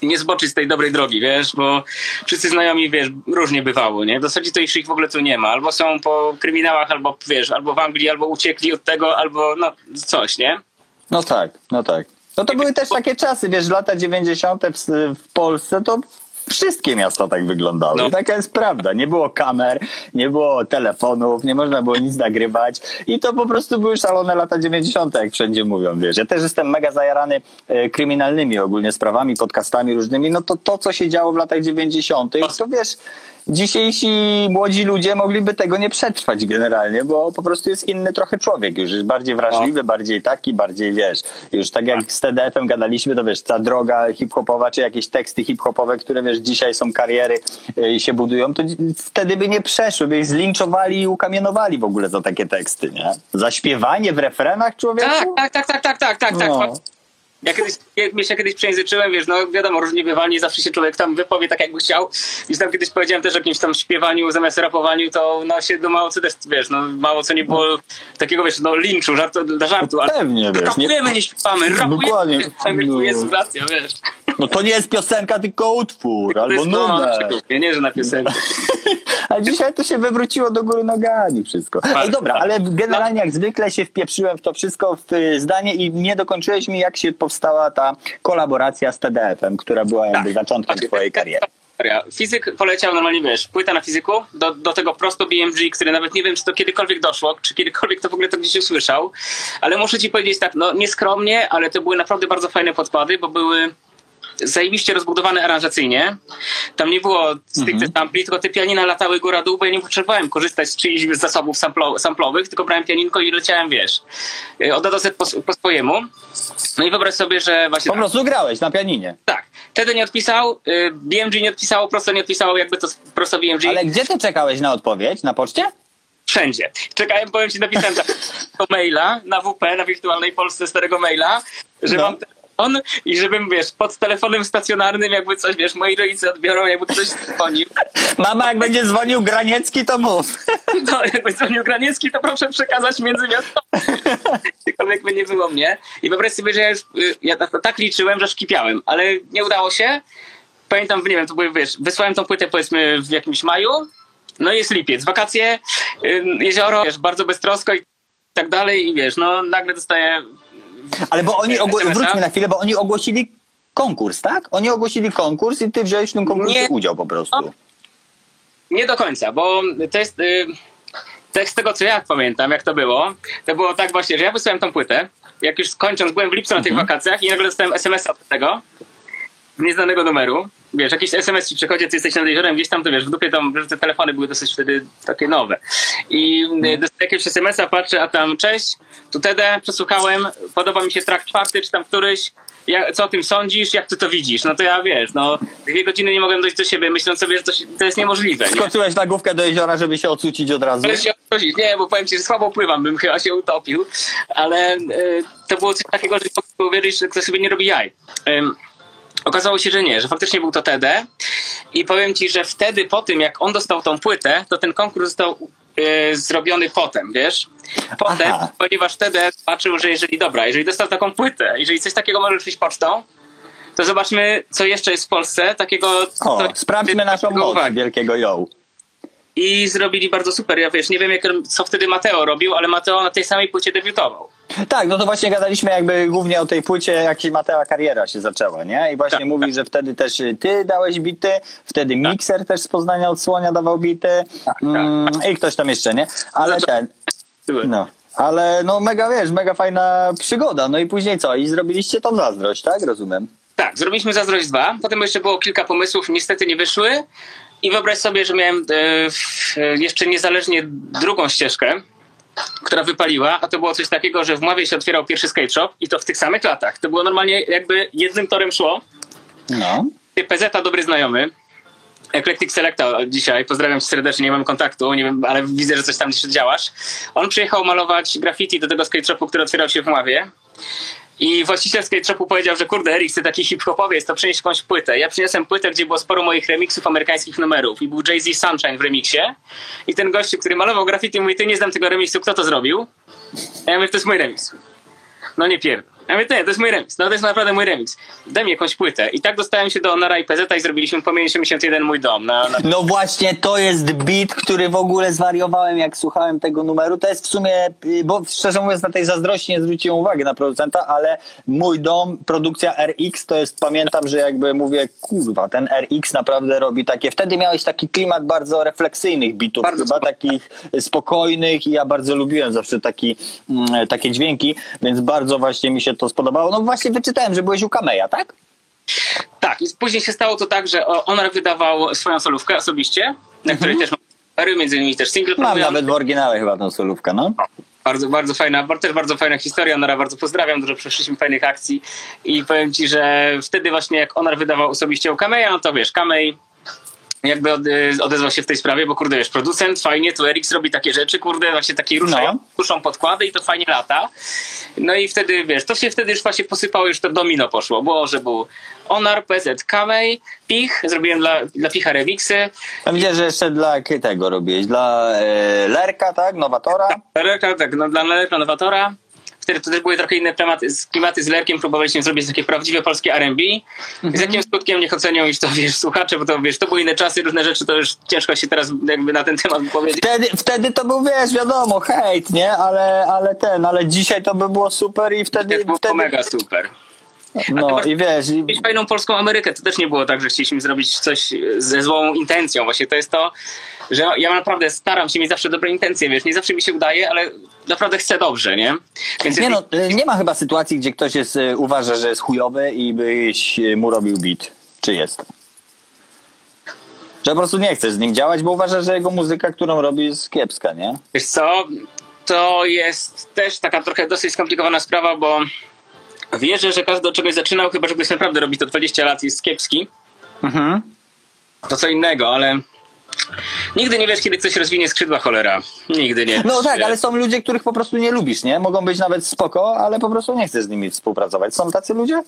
Speaker 2: nie zboczyć z tej dobrej drogi, wiesz, bo wszyscy znajomi, wiesz, różnie bywało, nie? W zasadzie to ich w ogóle tu nie ma. Albo są po kryminałach, albo, wiesz, albo w Anglii, albo uciekli od tego, albo no coś, nie?
Speaker 1: No tak, no tak. No to były też takie czasy, wiesz, lata 90. w, w Polsce to wszystkie miasta tak wyglądały.
Speaker 2: No.
Speaker 1: Taka jest prawda. Nie było kamer, nie było telefonów, nie można było nic nagrywać i to po prostu były szalone lata 90., jak wszędzie mówią, wiesz. Ja też jestem mega zajarany e, kryminalnymi ogólnie sprawami, podcastami różnymi. No to to, co się działo w latach 90., to wiesz, dzisiejsi młodzi ludzie mogliby tego nie przetrwać generalnie, bo po prostu jest inny trochę człowiek już, jest bardziej wrażliwy, bardziej taki, bardziej wiesz, już tak jak z TDF-em gadaliśmy, to wiesz, ta droga hip-hopowa, czy jakieś teksty hip-hopowe, które wiesz, dzisiaj są kariery y, i się budują, to wtedy by nie przeszły, by ich zlinczowali i ukamienowali w ogóle za takie teksty, nie? Za śpiewanie w refrenach człowieku?
Speaker 2: Tak, tak, tak, tak, tak, tak, tak,
Speaker 1: No.
Speaker 2: Tak. Ja kiedyś, mnie się kiedyś przejęzyczyłem, wiesz, no wiadomo, różnie bywa, nie zawsze się człowiek tam wypowie tak, jakby chciał. I tam kiedyś powiedziałem też o jakimś tam śpiewaniu zamiast rapowaniu, to no się no, mało co też, wiesz, no mało co nie było takiego, wiesz, no linczu, żartu, dla żartu, ale
Speaker 1: Pewnie, wiesz, nie,
Speaker 2: rapujemy, nie śpiewamy, rapujemy,
Speaker 1: Dokładnie. <laughs>
Speaker 2: Dokładnie.
Speaker 1: No.
Speaker 2: jest racja, wiesz.
Speaker 1: no to nie jest piosenka, tylko utwór, albo
Speaker 2: no,
Speaker 1: numer.
Speaker 2: nie, nie, że na piosenkę. <laughs>
Speaker 1: A dzisiaj to się wywróciło do góry nogami wszystko. Ej, dobra,
Speaker 2: tak.
Speaker 1: ale generalnie jak zwykle się wpieprzyłem w to wszystko w y, zdanie i nie dokończyłeś mi, jak się powstała ta kolaboracja z TDF-em, która była jakby zaczątkiem
Speaker 2: Właśnie,
Speaker 1: twojej
Speaker 2: tak,
Speaker 1: kariery.
Speaker 2: Fizyk poleciał normalnie, wiesz, płyta na fizyku, do, do tego prosto BMG, który nawet nie wiem, czy to kiedykolwiek doszło, czy kiedykolwiek to w ogóle to gdzieś usłyszał, ale muszę ci powiedzieć tak, no nieskromnie, ale to były naprawdę bardzo fajne podkłady, bo były zajebiście rozbudowane aranżacyjnie. Tam nie było stricte sampli, tylko te pianina latały góra-dół, bo ja nie potrzebowałem korzystać z czyichś zasobów samplo- samplowych, tylko brałem pianinko i leciałem, wiesz, y, od A do po, po swojemu. No i wyobraź sobie, że właśnie
Speaker 1: Po prostu grałeś na pianinie.
Speaker 2: tak. Tedy nie odpisał, y, BMG nie odpisało, prosto nie odpisało, jakby to prosto BMG.
Speaker 1: Ale gdzie ty czekałeś na odpowiedź? Na poczcie?
Speaker 2: Wszędzie. Czekałem, powiem ci, napisałem tak, maila na WP, na Wirtualnej Polsce starego maila, że
Speaker 1: No.
Speaker 2: mam telefon i żebym, wiesz, pod telefonem stacjonarnym jakby coś, wiesz, moi rodzice odbiorą, jakby ktoś dzwonił.
Speaker 1: Mama, jak będzie dzwonił Graniecki, to mów. <laughs>
Speaker 2: No, jakby dzwonił Graniecki, to proszę przekazać między miastami. Gdziekolwiek by nie było mnie. I wyobraź sobie, że ja już, y, ja tak, tak liczyłem, że szkipiałem, ale nie udało się. Pamiętam, nie wiem, to były, wiesz, wysłałem tą płytę powiedzmy w jakimś maju, no i jest lipiec, wakacje, jezioro, wiesz, bardzo beztrosko i tak dalej i wiesz, no nagle dostaję...
Speaker 1: Ale bo oni, ogło- wróćmy na chwilę, bo oni ogłosili konkurs, tak? Oni ogłosili konkurs i ty wziąłeś w tym konkursie
Speaker 2: Nie.
Speaker 1: udział po prostu.
Speaker 2: Nie do końca, bo to jest... Y, tak z tego, co ja pamiętam, jak to było, to było tak właśnie, że ja wysłałem tą płytę, jak już kończąc, byłem w lipcu na tych
Speaker 1: Mhm.
Speaker 2: wakacjach i nagle dostałem SMS-a od tego, nieznanego numeru. Wiesz, jakiś SMS ci przychodzi, ty jesteś nad jeziorem, gdzieś tam, to wiesz, w dupie tam, że te telefony były dosyć wtedy takie nowe. I
Speaker 1: Mhm.
Speaker 2: y, dostaję jakiegoś SMS-a, patrzę, a tam, cześć, tu Tede, przesłuchałem, podoba mi się track czwarty, czy tam któryś, ja, co o tym sądzisz, jak ty to widzisz? No to ja, wiesz, no, dwie godziny nie mogłem dojść do siebie, myśląc sobie, że to, to jest niemożliwe. Nie?
Speaker 1: Skoczyłeś na główkę do jeziora, żeby się ocucić od razu.
Speaker 2: Się odprosić. Nie, bo powiem ci, że słabo pływam, bym chyba się utopił, ale e, to było coś takiego, że mogę uwierzyć, że ktoś sobie nie robi jaj. Okazało się, że nie, że faktycznie był to TD i powiem ci, że wtedy po tym, jak on dostał tą płytę, to ten konkurs został e, zrobiony potem, wiesz? Potem,
Speaker 1: Aha.
Speaker 2: ponieważ TD patrzył, że jeżeli, dobra, jeżeli dostał taką płytę, jeżeli coś takiego może przyjść pocztą, to zobaczmy, co jeszcze jest w Polsce, takiego...
Speaker 1: O,
Speaker 2: co-
Speaker 1: sprawdźmy naszą moc
Speaker 2: uwagi
Speaker 1: wielkiego ją.
Speaker 2: i zrobili bardzo super. Ja wiesz, nie wiem jak, co wtedy Mateo robił, ale Mateo na tej samej płycie debiutował.
Speaker 1: Tak, no to właśnie gadaliśmy jakby głównie o tej płycie, jak się Matea kariera się zaczęła, nie? I właśnie
Speaker 2: Tak,
Speaker 1: mówi, że wtedy też ty dałeś bity, wtedy Mixer też z Poznania od Słonia dawał bity mm, i ktoś tam jeszcze, nie? Ale ten, no. Ale no mega, wiesz, mega fajna przygoda. No i później co? I zrobiliście tą zazdrość, tak? Rozumiem.
Speaker 2: Tak, zrobiliśmy Zazdrość 2, potem jeszcze było kilka pomysłów, niestety nie wyszły I wyobraź sobie, że miałem e, e, jeszcze niezależnie drugą ścieżkę, która wypaliła, a to było coś takiego, że w Mławie się otwierał pierwszy skate shop i to w tych samych latach. To było normalnie jakby jednym torem szło.
Speaker 1: No.
Speaker 2: PZ, dobry znajomy, Eclectic Selecta dzisiaj, pozdrawiam cię serdecznie, nie mam kontaktu, nie wiem, ale widzę, że coś tam jeszcze działasz. On przyjechał malować graffiti do tego skate shopu, który otwierał się w Mławie. I właściciel skate shopu powiedział, że kurde, Erik, ty taki hip-hopowiec, to przynieś jakąś płytę. Ja przyniosłem płytę, gdzie było sporo moich remixów amerykańskich numerów i był Jay-Z Sunshine w remixie. I ten gościu, który malował graffiti, mówi, ty nie znam tego remixu, kto to zrobił? A ja mówię, to jest mój remix. No nie pierd. Ja mówię, nie, to jest mój remix. No to jest naprawdę mój remix. Daj mi jakąś płytę. I tak dostałem się do Honora i PZ i zrobiliśmy Płomień 71 mój dom. Na, na...
Speaker 1: No właśnie, to jest beat, który w ogóle zwariowałem, jak słuchałem tego numeru. To jest w sumie, y, bo szczerze mówiąc, na tej zazdrości nie zwróciłem uwagi na producenta, ale mój dom, produkcja RX, to jest, pamiętam, że jakby mówię, kurwa, ten RX naprawdę robi takie. Wtedy miałeś taki klimat bardzo refleksyjnych bitów,
Speaker 2: Bardzo
Speaker 1: chyba takich spokojnych i ja bardzo lubiłem zawsze taki, mm, takie dźwięki, więc bardzo właśnie mi się to spodobało. No właśnie wyczytałem, że byłeś u Kameja, tak?
Speaker 2: Tak, i później się stało to tak, że o- Honor wydawał swoją solówkę osobiście, na której też mam numery, między innymi też single
Speaker 1: Mhm. Mam nawet w oryginale chyba tą solówkę, no.
Speaker 2: Bardzo, bardzo fajna, też bardzo fajna historia. Honora bardzo pozdrawiam, dużo przeszliśmy fajnych akcji i powiem ci, że wtedy właśnie jak Honor wydawał osobiście u Kameja, no to wiesz, Kamej jakby od, odezwał się w tej sprawie, bo kurde, wiesz, producent, fajnie, tu Erix robi takie rzeczy, kurde, właśnie takie ruszają,
Speaker 1: No.
Speaker 2: ruszą podkłady i to fajnie lata. No i wtedy, wiesz, to się wtedy już właśnie posypało, już to domino poszło, było, że był Honor, PZ, Kamej, Pich, zrobiłem dla, dla Picha remixy,
Speaker 1: Ja widzę, że jeszcze dla tego robiłeś, dla e, Lerka, tak? Nowatora?
Speaker 2: Lerka, tak, no, dla Lerka Nowatora. Wtedy to też były trochę inne klimaty, z- klimaty z Lerkiem, próbowaliśmy zrobić takie prawdziwe polskie R&B. Z jakim skutkiem niech ocenią już to, <laughs> wiesz, słuchacze, bo to, wiesz, to były inne czasy, różne rzeczy, to już ciężko się teraz jakby na ten temat wypowiedzieć.
Speaker 1: Wtedy, wtedy to był, wiesz, wiadomo, hejt, nie? Ale, ale ten, ale dzisiaj to by było super i wtedy...
Speaker 2: To było
Speaker 1: wtedy
Speaker 2: mega super.
Speaker 1: no i wiesz, i,
Speaker 2: Mieć fajną polską Amerykę, to też nie było tak, że chcieliśmy zrobić coś ze złą intencją. Właśnie to jest to, że ja naprawdę staram się mieć zawsze dobre intencje, wiesz, nie zawsze mi się udaje, ale naprawdę chcę dobrze, nie? Więc
Speaker 1: nie no, e, nie ma chyba sytuacji, gdzie ktoś jest, e, uważa, że jest chujowy i byś e, mu robił beat. Czy jest? Że po prostu nie chcesz z nim działać, bo uważasz, że jego muzyka, którą robi jest kiepska, nie?
Speaker 2: Wiesz co, to jest też taka trochę dosyć skomplikowana sprawa, bo wierzę, że każdy od czegoś zaczynał, chyba że ktoś naprawdę robi to 20 lat i jest kiepski.
Speaker 1: Mhm.
Speaker 2: To co innego, ale nigdy nie wiesz, kiedy ktoś rozwinie skrzydła cholera. Nigdy nie.
Speaker 1: No tak, ale są ludzie, których po prostu nie lubisz, nie? Mogą być nawet spoko, ale po prostu nie chcesz z nimi współpracować. Są tacy ludzie?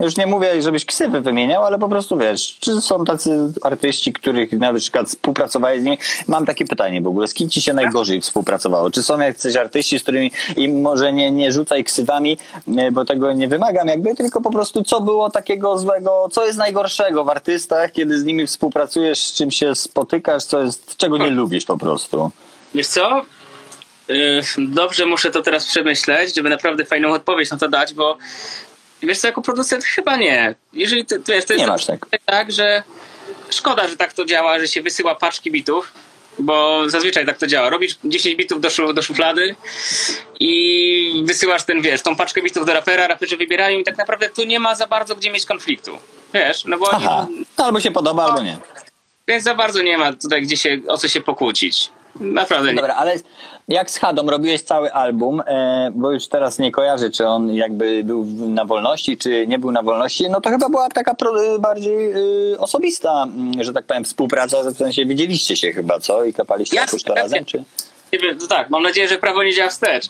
Speaker 1: Już nie mówię, żebyś ksywy wymieniał, ale po prostu wiesz, czy są tacy artyści, których na przykład współpracowałeś z nimi? Mam takie pytanie w ogóle, z kim ci się najgorzej współpracowało? Czy są jacyś artyści, z którymi i może nie, nie rzucaj ksywami, nie, bo tego nie wymagam jakby, tylko po prostu co było takiego złego, co jest najgorszego w artystach, kiedy z nimi współpracujesz, z czym się spotykasz, co jest, czego nie lubisz po prostu?
Speaker 2: Wiesz co? Yy, Dobrze muszę to teraz przemyśleć, żeby naprawdę fajną odpowiedź na to dać, bo wiesz co, jako producent chyba nie. Jeżeli ty, wiesz, to jest
Speaker 1: Nie masz tak.
Speaker 2: tak, że szkoda, że tak to działa, że się wysyła paczki bitów, bo zazwyczaj tak to działa. Robisz 10 bitów do, do szuflady i wysyłasz ten, wiesz, tą paczkę bitów do rapera, raperzy wybierają i tak naprawdę tu nie ma za bardzo gdzie mieć konfliktu. Wiesz, no bo
Speaker 1: Aha, albo się podoba, albo nie.
Speaker 2: więc za bardzo nie ma tutaj gdzie się, o co się pokłócić. Naprawdę nie.
Speaker 1: Dobra, ale jak z Hadą robiłeś cały album, e, bo już teraz nie kojarzę, czy on jakby był na wolności, czy nie był na wolności, no to chyba była taka pro, bardziej y, osobista, mm, że tak powiem, współpraca, w sensie widzieliście się chyba, co? I kapaliście jakoś to razem,
Speaker 2: jasne.
Speaker 1: czy?
Speaker 2: No tak, mam nadzieję, że prawo nie działa wstecz.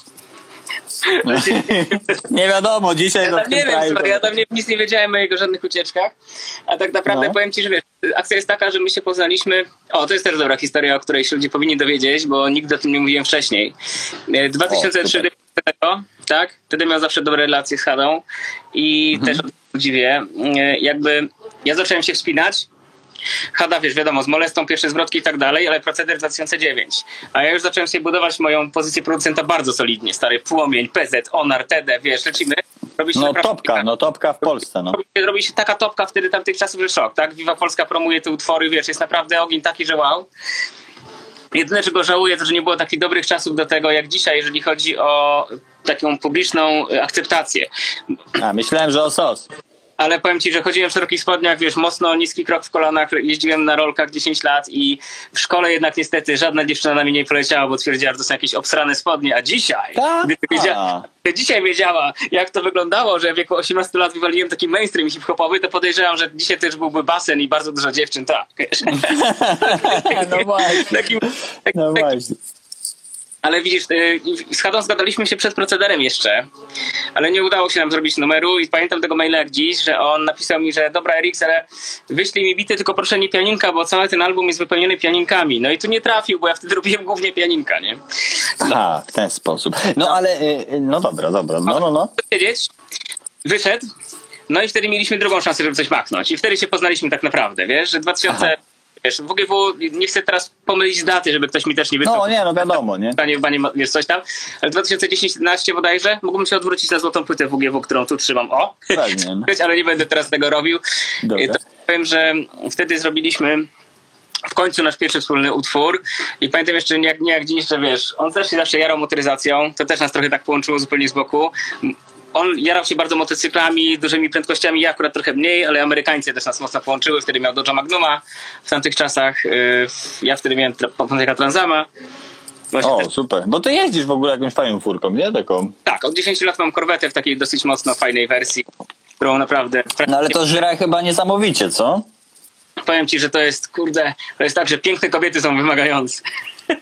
Speaker 2: <laughs>
Speaker 1: nie wiadomo, dzisiaj
Speaker 2: Ja tam nie wiem,
Speaker 1: kraju...
Speaker 2: ja tam nie, nic nie wiedziałem o jego żadnych ucieczkach, a tak naprawdę
Speaker 1: No.
Speaker 2: powiem ci, że wiesz, akcja jest taka, że my się poznaliśmy, o to jest też dobra historia, o której się ludzie powinni dowiedzieć, bo nigdy o tym nie mówiłem wcześniej. E, 2003
Speaker 1: super.
Speaker 2: tak, wtedy miał zawsze dobre relacje z Hadą i
Speaker 1: Mhm.
Speaker 2: też o tym dziwię, e, jakby ja zacząłem się wspinać, Hada, wiesz, wiadomo, z molestą, pierwsze zwrotki i tak dalej, ale proceder 2009. A ja już zacząłem sobie budować moją pozycję producenta bardzo solidnie. Stary Płomień, PZ, Onar, TD, wiesz, lecimy. Robi się
Speaker 1: No
Speaker 2: naprawdę-
Speaker 1: topka, no topka w Polsce, no.
Speaker 2: Robi, robi się taka topka wtedy tamtych czasów, że szok, tak? Viva Polska promuje te utwory, wiesz, jest naprawdę ogień taki, że wow. Jedyne, czego żałuję, to że nie było takich dobrych czasów do tego, jak dzisiaj, jeżeli chodzi o taką publiczną y, akceptację.
Speaker 1: A, myślałem, że o sos.
Speaker 2: Ale powiem ci, że chodziłem w szerokich spodniach, wiesz, mocno niski krok w kolanach, jeździłem na rolkach 10 lat i w szkole jednak niestety żadna dziewczyna na mnie nie poleciała, bo twierdziła, że to są jakieś obsrane spodnie, a dzisiaj,
Speaker 1: Tak?
Speaker 2: gdyby wiedziała, dzisiaj wiedziała, jak to wyglądało, że w wieku 18 lat wywaliłem taki mainstream hip-hopowy, to podejrzewam, że dzisiaj też byłby basen i bardzo dużo dziewczyn, tak, wiesz. <laughs> <laughs>
Speaker 1: No właśnie.
Speaker 2: Takim, tak,
Speaker 1: No właśnie.
Speaker 2: Ale widzisz, y, z Hadą zgadaliśmy się przed procederem jeszcze, ale nie udało się nam zrobić numeru i pamiętam tego maila jak dziś, że on napisał mi, że dobra Eriks, ale wyślij mi bity, tylko proszę nie pianinka, bo cały ten album jest wypełniony pianinkami. No i tu nie trafił, bo ja wtedy robiłem głównie pianinka, nie?
Speaker 1: Aha, w ten sposób. No ale, y, y, no dobra, dobra, no, no, no.
Speaker 2: Wiedzieć, wyszedł, no i wtedy mieliśmy drugą szansę, żeby coś machnąć. I wtedy się poznaliśmy tak naprawdę, wiesz, że 2000...
Speaker 1: Aha.
Speaker 2: Wiesz, WGW, nie chcę teraz pomylić daty, żeby ktoś mi też nie wysłał
Speaker 1: No nie, no wiadomo, nie?
Speaker 2: Panie, panie, wiesz coś tam, ale 2010-11 bodajże mógłbym się odwrócić na złotą płytę WGW, którą tu trzymam, o,
Speaker 1: Pewnie. no. <laughs>
Speaker 2: ale nie będę teraz tego robił. To powiem, że wtedy zrobiliśmy w końcu nasz pierwszy wspólny utwór i pamiętam jeszcze nie jak, nie jak dziś, że wiesz, on też się zawsze jarał motoryzacją, to też nas trochę tak połączyło zupełnie z boku. On jarał się bardzo motocyklami, dużymi prędkościami, ja akurat trochę mniej, ale Amerykańcy też nas mocno połączyły. Wtedy miał Dodge Magnuma w tamtych czasach. yy, Ja wtedy miałem Pontiaca Transama. Właśnie
Speaker 1: O, super. Bo ty jeździsz w ogóle jakąś fajną furką, nie? Taką.
Speaker 2: tak, od 10 lat mam korwetę w takiej dosyć mocno fajnej wersji, którą naprawdę...
Speaker 1: No ale to żre chyba niesamowicie, co?
Speaker 2: Powiem ci, że to jest, kurde, to jest tak, że piękne kobiety są wymagające. <laughs>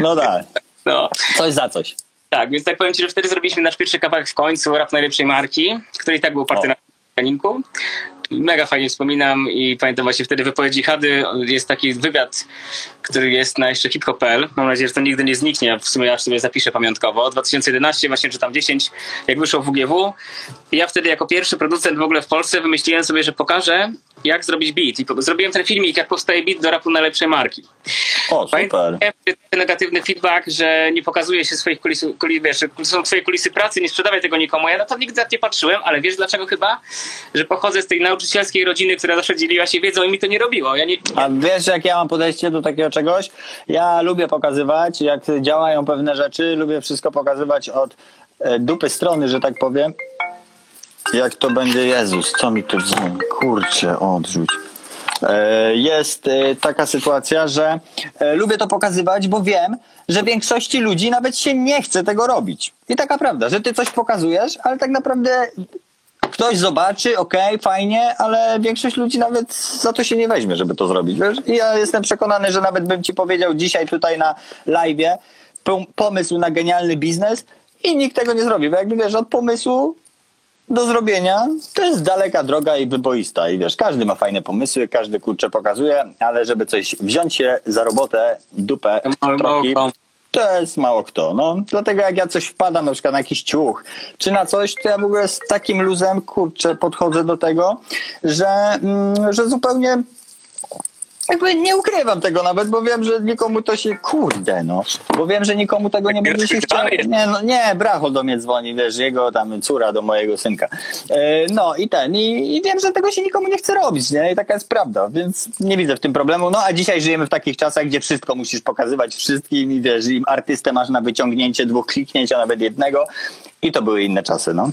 Speaker 1: No tak.
Speaker 2: no,
Speaker 1: Coś za coś.
Speaker 2: Tak, więc tak powiem ci, że wtedy zrobiliśmy nasz pierwszy kawałek w końcu, rap najlepszej marki, który i tak był oparty
Speaker 1: O.
Speaker 2: na pianinku. Mega fajnie wspominam i pamiętam właśnie wtedy wypowiedzi Hady, jest taki wywiad, który jest na jeszcze hiphop.pl. Mam nadzieję, że to nigdy nie zniknie, w sumie ja sobie zapiszę pamiątkowo. 2011, właśnie czy tam 10, jak wyszło WGW. I ja wtedy jako pierwszy producent w ogóle w Polsce wymyśliłem sobie, że pokażę, jak zrobić beat. I zrobiłem ten filmik, jak powstaje beat do rapu najlepszej marki.
Speaker 1: O, super.
Speaker 2: Pamiętam negatywny feedback, że nie pokazuje się swoich kulis, kulis wiesz, są twoje kulisy pracy, nie sprzedawaj tego nikomu. Ja na to nigdy nie patrzyłem, ale wiesz dlaczego chyba? Że pochodzę z tej nauczycielskiej rodziny, która zawsze dzieliła się wiedzą i mi to nie robiło. Ja nie,
Speaker 1: A wiesz, jak ja mam podejście do takiego czegoś? Ja lubię pokazywać, jak działają pewne rzeczy, lubię wszystko pokazywać od e, dupy strony, że tak powiem. Jak to będzie, Jezus, co mi tu dzwoni? Kurczę, odrzuć. E, Jest e, taka sytuacja, że e, lubię to pokazywać, bo wiem, że większości ludzi nawet się nie chce tego robić. I taka prawda, że ty coś pokazujesz, ale tak naprawdę ktoś zobaczy, okej, fajnie, ale większość ludzi nawet za to się nie weźmie, żeby to zrobić. Wiesz? I ja jestem przekonany, że nawet bym ci powiedział dzisiaj tutaj na live pomysł na genialny biznes i nikt tego nie zrobi, bo jakby wiesz, od pomysłu do zrobienia to jest daleka droga i wyboista. I wiesz, każdy ma fajne pomysły, każdy kurczę pokazuje, ale żeby coś wziąć się za robotę, dupę,
Speaker 2: Mało- mało
Speaker 1: to jest mało kto. No, dlatego jak ja coś wpadam, na przykład na jakiś ciuch, czy na coś, to ja w ogóle z takim luzem, kurczę, podchodzę do tego, że, mm, że zupełnie jakby nie ukrywam tego nawet, bo wiem, że nikomu to się, kurde no, bo wiem, że nikomu tego nie będzie się chciało. Nie, no, nie, Brachol do mnie dzwoni, wiesz, jego tam córa do mojego synka. E, no i ten, i, i wiem, że tego się nikomu nie chce robić, nie, i taka jest prawda, więc nie widzę w tym problemu. No a dzisiaj żyjemy w takich czasach, gdzie wszystko musisz pokazywać wszystkim i wiesz, i artystę masz na wyciągnięcie dwóch kliknięć, a nawet jednego i to były inne czasy, no.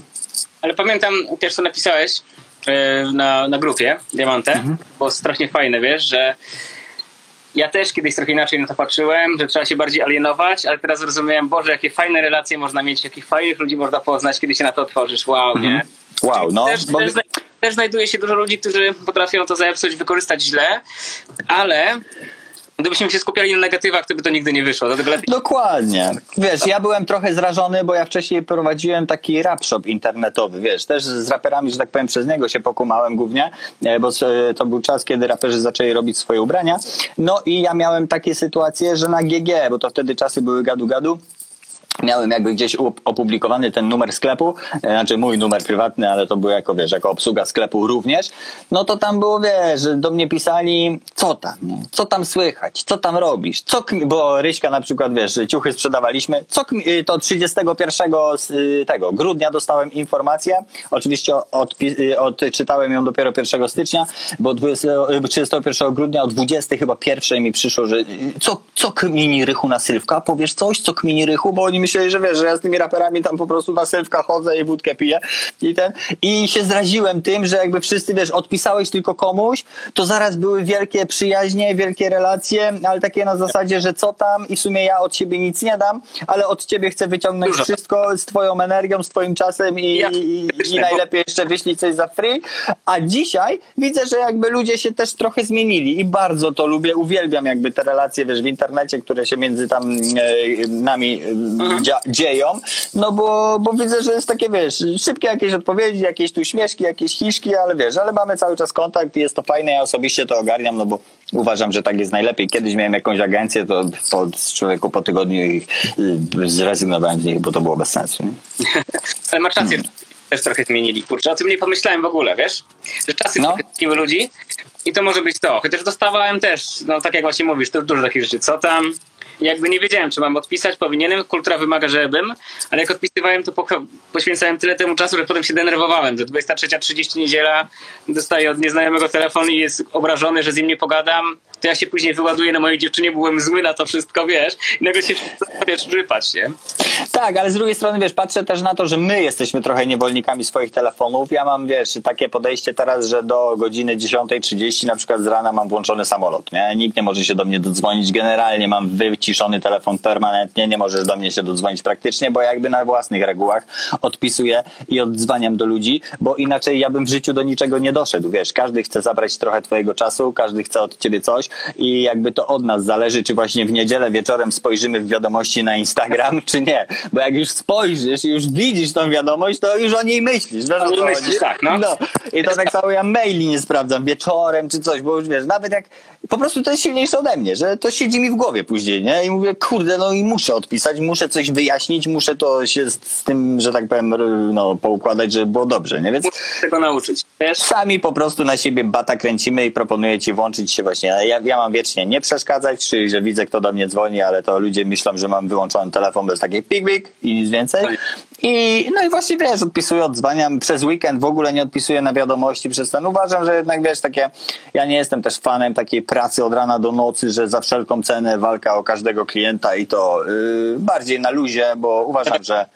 Speaker 2: Ale pamiętam też, co napisałeś na, na grupie Diamante, było strasznie fajne, wiesz, że ja też kiedyś trochę inaczej na to patrzyłem, że trzeba się bardziej alienować, ale teraz zrozumiałem, Boże, jakie fajne relacje można mieć, jakich fajnych ludzi można poznać, kiedy się na to otworzysz. Wow, nie?
Speaker 1: Wow, no.
Speaker 2: też,
Speaker 1: bo-
Speaker 2: też, też znajduje się dużo ludzi, którzy potrafią to zepsuć, wykorzystać źle, ale gdybyśmy się skupiali na negatywach, to by to nigdy nie wyszło. Dlatego lepiej
Speaker 1: Dokładnie. Wiesz, ja byłem trochę zrażony, bo ja wcześniej prowadziłem taki rap shop internetowy, wiesz, też z raperami, że tak powiem, przez niego się pokumałem głównie, e, bo e, to był czas, kiedy raperzy zaczęli robić swoje ubrania. No i ja miałem takie sytuacje, że na GG, bo to wtedy czasy były gadu-gadu, miałem jakby gdzieś opublikowany ten numer sklepu, e, znaczy mój numer prywatny, ale to był jako, wiesz, jako obsługa sklepu również, no to tam było, wiesz, do mnie pisali, co tam, co tam słychać, co tam robisz, co, bo Ryśka na przykład, wiesz, ciuchy sprzedawaliśmy, co y, to 31 z, y, tego grudnia dostałem informację, oczywiście y, odczytałem ją dopiero 1 stycznia, bo 20, y, 31 grudnia o 20 chyba pierwszej mi przyszło, że co, co kmini Rychu na Sylwka, powiesz coś, co kmini Rychu, bo oni myśleli, że wiesz, że ja z tymi raperami tam po prostu na sylwka chodzę i wódkę piję i ten, i się zraziłem tym, że jakby wszyscy, wiesz, odpisałeś tylko komuś, to zaraz były wielkie przyjaźnie, wielkie relacje, ale takie na zasadzie, że co tam i w sumie ja od siebie nic nie dam, ale od ciebie chcę wyciągnąć
Speaker 2: Dużo.
Speaker 1: wszystko z twoją energią, z twoim czasem i,
Speaker 2: Ja-
Speaker 1: i, i najlepiej jeszcze wyślij coś za free, a dzisiaj widzę, że jakby ludzie się też trochę zmienili i bardzo to lubię, uwielbiam jakby te relacje, wiesz, w internecie, które się między tam e, nami e, dzia, dzieją, no bo, bo widzę, że jest takie, wiesz, szybkie jakieś odpowiedzi, jakieś tu śmieszki, jakieś hiszki, ale wiesz, ale mamy cały czas kontakt i jest to fajne, ja osobiście to ogarniam, no bo uważam, że tak jest najlepiej. Kiedyś miałem jakąś agencję, to, to z człowieku po tygodniu ich, y, zrezygnowałem z nich, bo to było bez sensu. Nie? <laughs>
Speaker 2: Ale masz rację,
Speaker 1: Hmm.
Speaker 2: też trochę zmienili. Kurczę, o tym nie pomyślałem w ogóle, wiesz? Że czasy
Speaker 1: No.
Speaker 2: trochę ludzi i to może być to. Chociaż dostawałem też, no tak jak właśnie mówisz, to dużo takich rzeczy. Co tam? Jakby nie wiedziałem, czy mam odpisać, powinienem, kultura wymaga, żebym, ale jak odpisywałem, to poświęcałem tyle temu czasu, że potem się denerwowałem, że 23.30 niedziela dostaję od nieznajomego telefon i jest obrażony, że z nim nie pogadam, to ja się później wyładuję na mojej dziewczynie, byłem zły na to wszystko, wiesz, i nagle się wiesz, rypać, nie?
Speaker 1: Tak, ale z drugiej strony, wiesz, patrzę też na to, że my jesteśmy trochę niewolnikami swoich telefonów. Ja mam, wiesz, takie podejście teraz, że do godziny 10.30 na przykład z rana mam włączony samolot, nie? Nikt nie może się do mnie dodzwonić. Generalnie mam wyciszony telefon permanentnie, nie możesz do mnie się dodzwonić praktycznie, bo jakby na własnych regułach odpisuję i oddzwaniam do ludzi, bo inaczej ja bym w życiu do niczego nie doszedł, wiesz. Każdy chce zabrać trochę twojego czasu, każdy chce od ciebie coś i jakby to od nas zależy, czy właśnie w niedzielę wieczorem spojrzymy w wiadomości na Instagram, czy nie. Bo jak już spojrzysz i już widzisz tą wiadomość, to już o niej myślisz. Wiesz, o
Speaker 2: Myślisz, tak, no.
Speaker 1: I to tak samo ja maili nie sprawdzam wieczorem czy coś, bo już wiesz, nawet jak po prostu to jest silniejsze ode mnie, że to siedzi mi w głowie później, nie? I mówię, kurde, no i muszę odpisać, muszę coś wyjaśnić, muszę to się z, z tym, że tak powiem, no, poukładać, żeby było dobrze, nie? Więc
Speaker 2: Muszę tego nauczyć, wiesz?
Speaker 1: sami po prostu na siebie bata kręcimy i proponuję ci włączyć się właśnie. Ja, ja mam wiecznie nie przeszkadzać, czyli że widzę, kto do mnie dzwoni, ale to ludzie myślą, że mam wyłączony telefon bez takiej pik pik i nic więcej. I no i właśnie wiesz, odpisuję, odzwaniam przez weekend, w ogóle nie odpisuję na wiadomości przez ten. Uważam, że jednak wiesz, takie, ja nie jestem też fanem takiej pracy od rana do nocy, że za wszelką cenę walka o każdego klienta i to yy, bardziej na luzie, bo uważam, że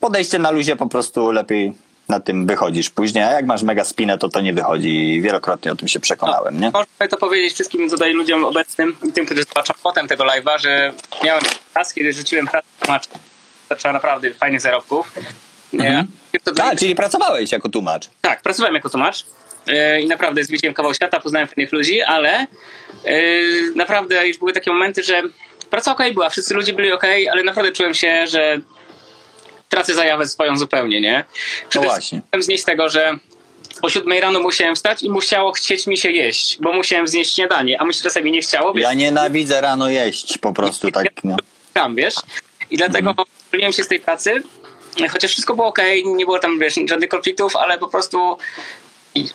Speaker 1: podejście na luzie po prostu lepiej na tym wychodzisz później, a jak masz mega spinę, to to nie wychodzi i wielokrotnie o tym się przekonałem, nie?
Speaker 2: Można to powiedzieć wszystkim tutaj ludziom obecnym i tym, którzy zobaczą potem tego live'a, że miałem czas, kiedy rzuciłem pracę tłumacz, zaczęła naprawdę fajnych zarobków.
Speaker 1: Mhm. Tak, czyli pracowałeś jako tłumacz.
Speaker 2: Tak, pracowałem jako tłumacz e, i naprawdę zwiedziłem kawał świata, poznałem fajnych ludzi, ale e, naprawdę już były takie momenty, że praca okej była, wszyscy ludzie byli okej, ale naprawdę czułem się, że tracę zajawę swoją zupełnie, nie?
Speaker 1: No właśnie.
Speaker 2: Znieść tego, że o siódmej rano musiałem wstać i musiało chcieć mi się jeść, bo musiałem znieść śniadanie, a mi się czasami nie chciało, więc
Speaker 1: Ja nienawidzę rano jeść po prostu tak, no.
Speaker 2: tam, wiesz? I dlatego zwolniłem się z tej pracy, chociaż wszystko było ok, nie było tam, wiesz, żadnych konfliktów, ale po prostu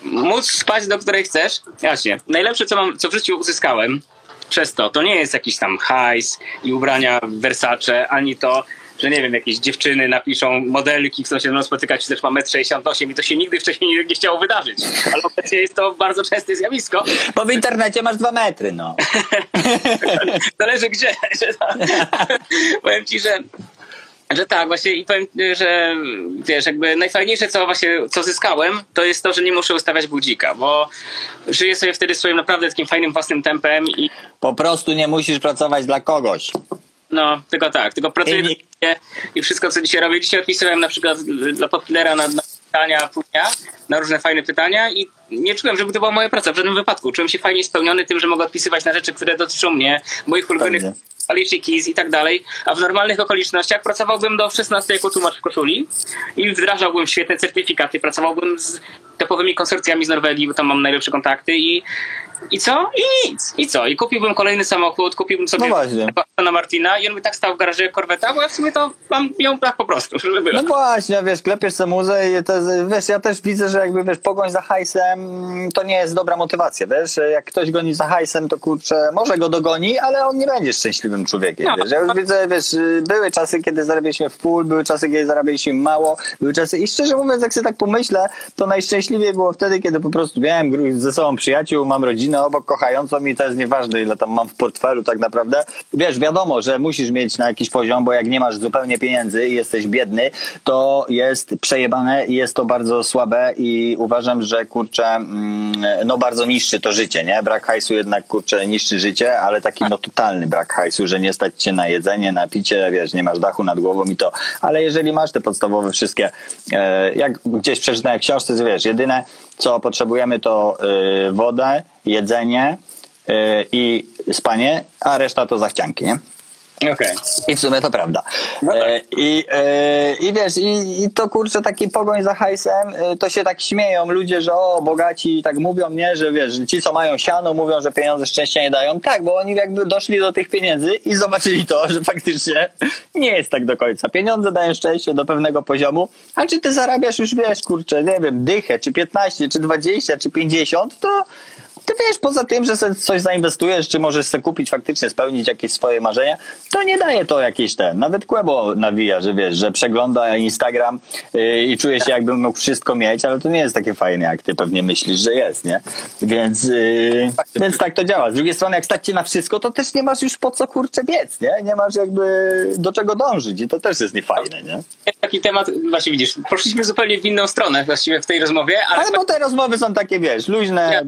Speaker 2: móc spać do której chcesz. Właśnie, najlepsze, co, mam, co w życiu uzyskałem przez to, to nie jest jakiś tam hajs i ubrania Versace, ani to, że nie wiem, jakieś dziewczyny napiszą modelki, chcą się ze mną spotykać, czy też mam 1,68 m i to się nigdy wcześniej nie, chciało wydarzyć. Ale obecnie jest to bardzo częste zjawisko.
Speaker 1: Bo w internecie masz dwa metry, no. <laughs>
Speaker 2: Zależy gdzie. Że <laughs> powiem ci, że, że tak, właśnie i powiem, że wiesz, jakby najfajniejsze, co właśnie co zyskałem, to jest to, że nie muszę ustawiać budzika, bo żyję sobie wtedy swoim naprawdę takim fajnym własnym tempem i
Speaker 1: Po prostu nie musisz pracować dla kogoś.
Speaker 2: no, tylko tak, tylko pracuję
Speaker 1: I
Speaker 2: i wszystko, co dzisiaj robię. Dzisiaj odpisywałem na przykład dla Popillera na, na pytania dnia, na różne fajne pytania i nie czułem, żeby to była moja praca w żadnym wypadku. Czułem się fajnie spełniony tym, że mogę odpisywać na rzeczy, które dotyczą mnie, moich ulubionych. Alicia Keys i tak dalej, a w normalnych okolicznościach pracowałbym do 16 jako tłumacz w koszuli i wdrażałbym świetne certyfikaty, pracowałbym z topowymi konsorcjami z Norwegii, bo tam mam najlepsze kontakty i, i co? I nic. I co? I kupiłbym kolejny samochód, kupiłbym sobie
Speaker 1: No właśnie.
Speaker 2: na Martina i on by tak stał w garażu jak korweta, bo ja w sumie to mam ją tak po prostu, <laughs> żeby.
Speaker 1: No właśnie, wiesz, klepiesz sobie muzę i to wiesz, ja też widzę, że jakby, wiesz, pogoń za hajsem mm, to nie jest dobra motywacja, wiesz, jak ktoś goni za hajsem, to kurczę, może go dogoni, ale on nie będzie szczęśliwym człowiekiem,
Speaker 2: No.
Speaker 1: wiesz, ja już widzę, wiesz, były czasy, kiedy zarabialiśmy w pół, były czasy, kiedy zarabialiśmy mało, były czasy i szczerze mówiąc, jak sobie tak pomyślę, to najszczęśliwiej było wtedy, kiedy po prostu miałem ze sobą przyjaciół, mam rodzinę, rodzinę obok kochającą i to jest nieważne, ile tam mam w portfelu tak naprawdę. Wiesz, wiadomo, że musisz mieć na jakiś poziom, bo jak nie masz zupełnie pieniędzy i jesteś biedny, to jest przejebane i jest to bardzo słabe i uważam, że kurczę, mm, no bardzo niszczy to życie, nie? Brak hajsu jednak kurczę niszczy życie, ale taki no totalny brak hajsu, że nie stać cię na jedzenie, na picie, wiesz, nie masz dachu nad głową i to, ale jeżeli masz te podstawowe wszystkie, e, jak gdzieś przeczytałem książce, wiesz, jedyne co potrzebujemy to e, wodę, jedzenie e, i spanie, a reszta to zachcianki, nie?
Speaker 2: Okej.
Speaker 1: I w sumie to prawda.
Speaker 2: No tak.
Speaker 1: E, i, e, I wiesz, i, i to kurczę taki pogoń za hajsem, e, to się tak śmieją ludzie, że o, bogaci tak mówią, nie, że wiesz, ci co mają siano mówią, że pieniądze szczęścia nie dają. Tak, bo oni jakby doszli do tych pieniędzy i zobaczyli to, że faktycznie nie jest tak do końca. Pieniądze dają szczęście do pewnego poziomu, a czy ty zarabiasz już, wiesz, kurczę, nie wiem, dychę, czy 15, czy 20, czy 50, to ty wiesz, poza tym, że sobie coś zainwestujesz, czy możesz sobie kupić, faktycznie spełnić jakieś swoje marzenia, to nie daje to jakieś ten. Nawet Kłebo nawija, że wiesz, że przegląda Instagram yy, i czuje się jakby mógł wszystko mieć, ale to nie jest takie fajne, jak ty pewnie myślisz, że jest, nie? Więc, yy, więc tak to działa. Z drugiej strony, jak stać cię na wszystko, to też nie masz już po co kurczę biec, nie? Nie masz jakby do czego dążyć i to też jest niefajne, nie?
Speaker 2: Taki temat, właśnie widzisz, poszliśmy zupełnie w inną stronę właściwie w tej rozmowie, ale...
Speaker 1: Ale bo te rozmowy są takie, wiesz, luźne,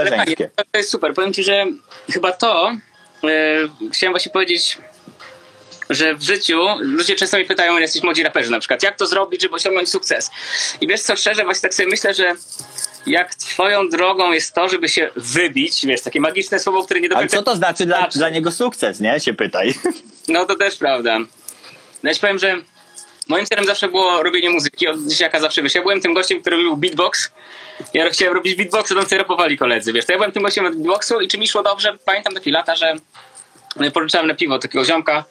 Speaker 2: Ale fajnie, to- jest super. Powiem ci, że chyba to e, chciałem właśnie powiedzieć, że w życiu ludzie często mi pytają, jesteś młodzi raperzy na przykład, jak to zrobić, żeby osiągnąć sukces. I wiesz co, szczerze, właśnie tak sobie myślę, że jak twoją drogą jest to, żeby się wybić, wiesz, takie magiczne słowo, które nie do
Speaker 1: Ale
Speaker 2: końca...
Speaker 1: co to znaczy dla,
Speaker 2: Znaczy.
Speaker 1: dla niego sukces, nie? Się pytaj.
Speaker 2: No to też prawda. No ja ci powiem, że moim celem zawsze było robienie muzyki, od dzieciaka zawsze wiesz, ja byłem tym gościem, który robił beatbox. Ja chciałem robić beatbox, to sobie rapowali koledzy, wiesz, to ja byłem tym gościem od beatboxu i czy mi szło dobrze, pamiętam takie lata, że pożyczałem na piwo takiego ziomka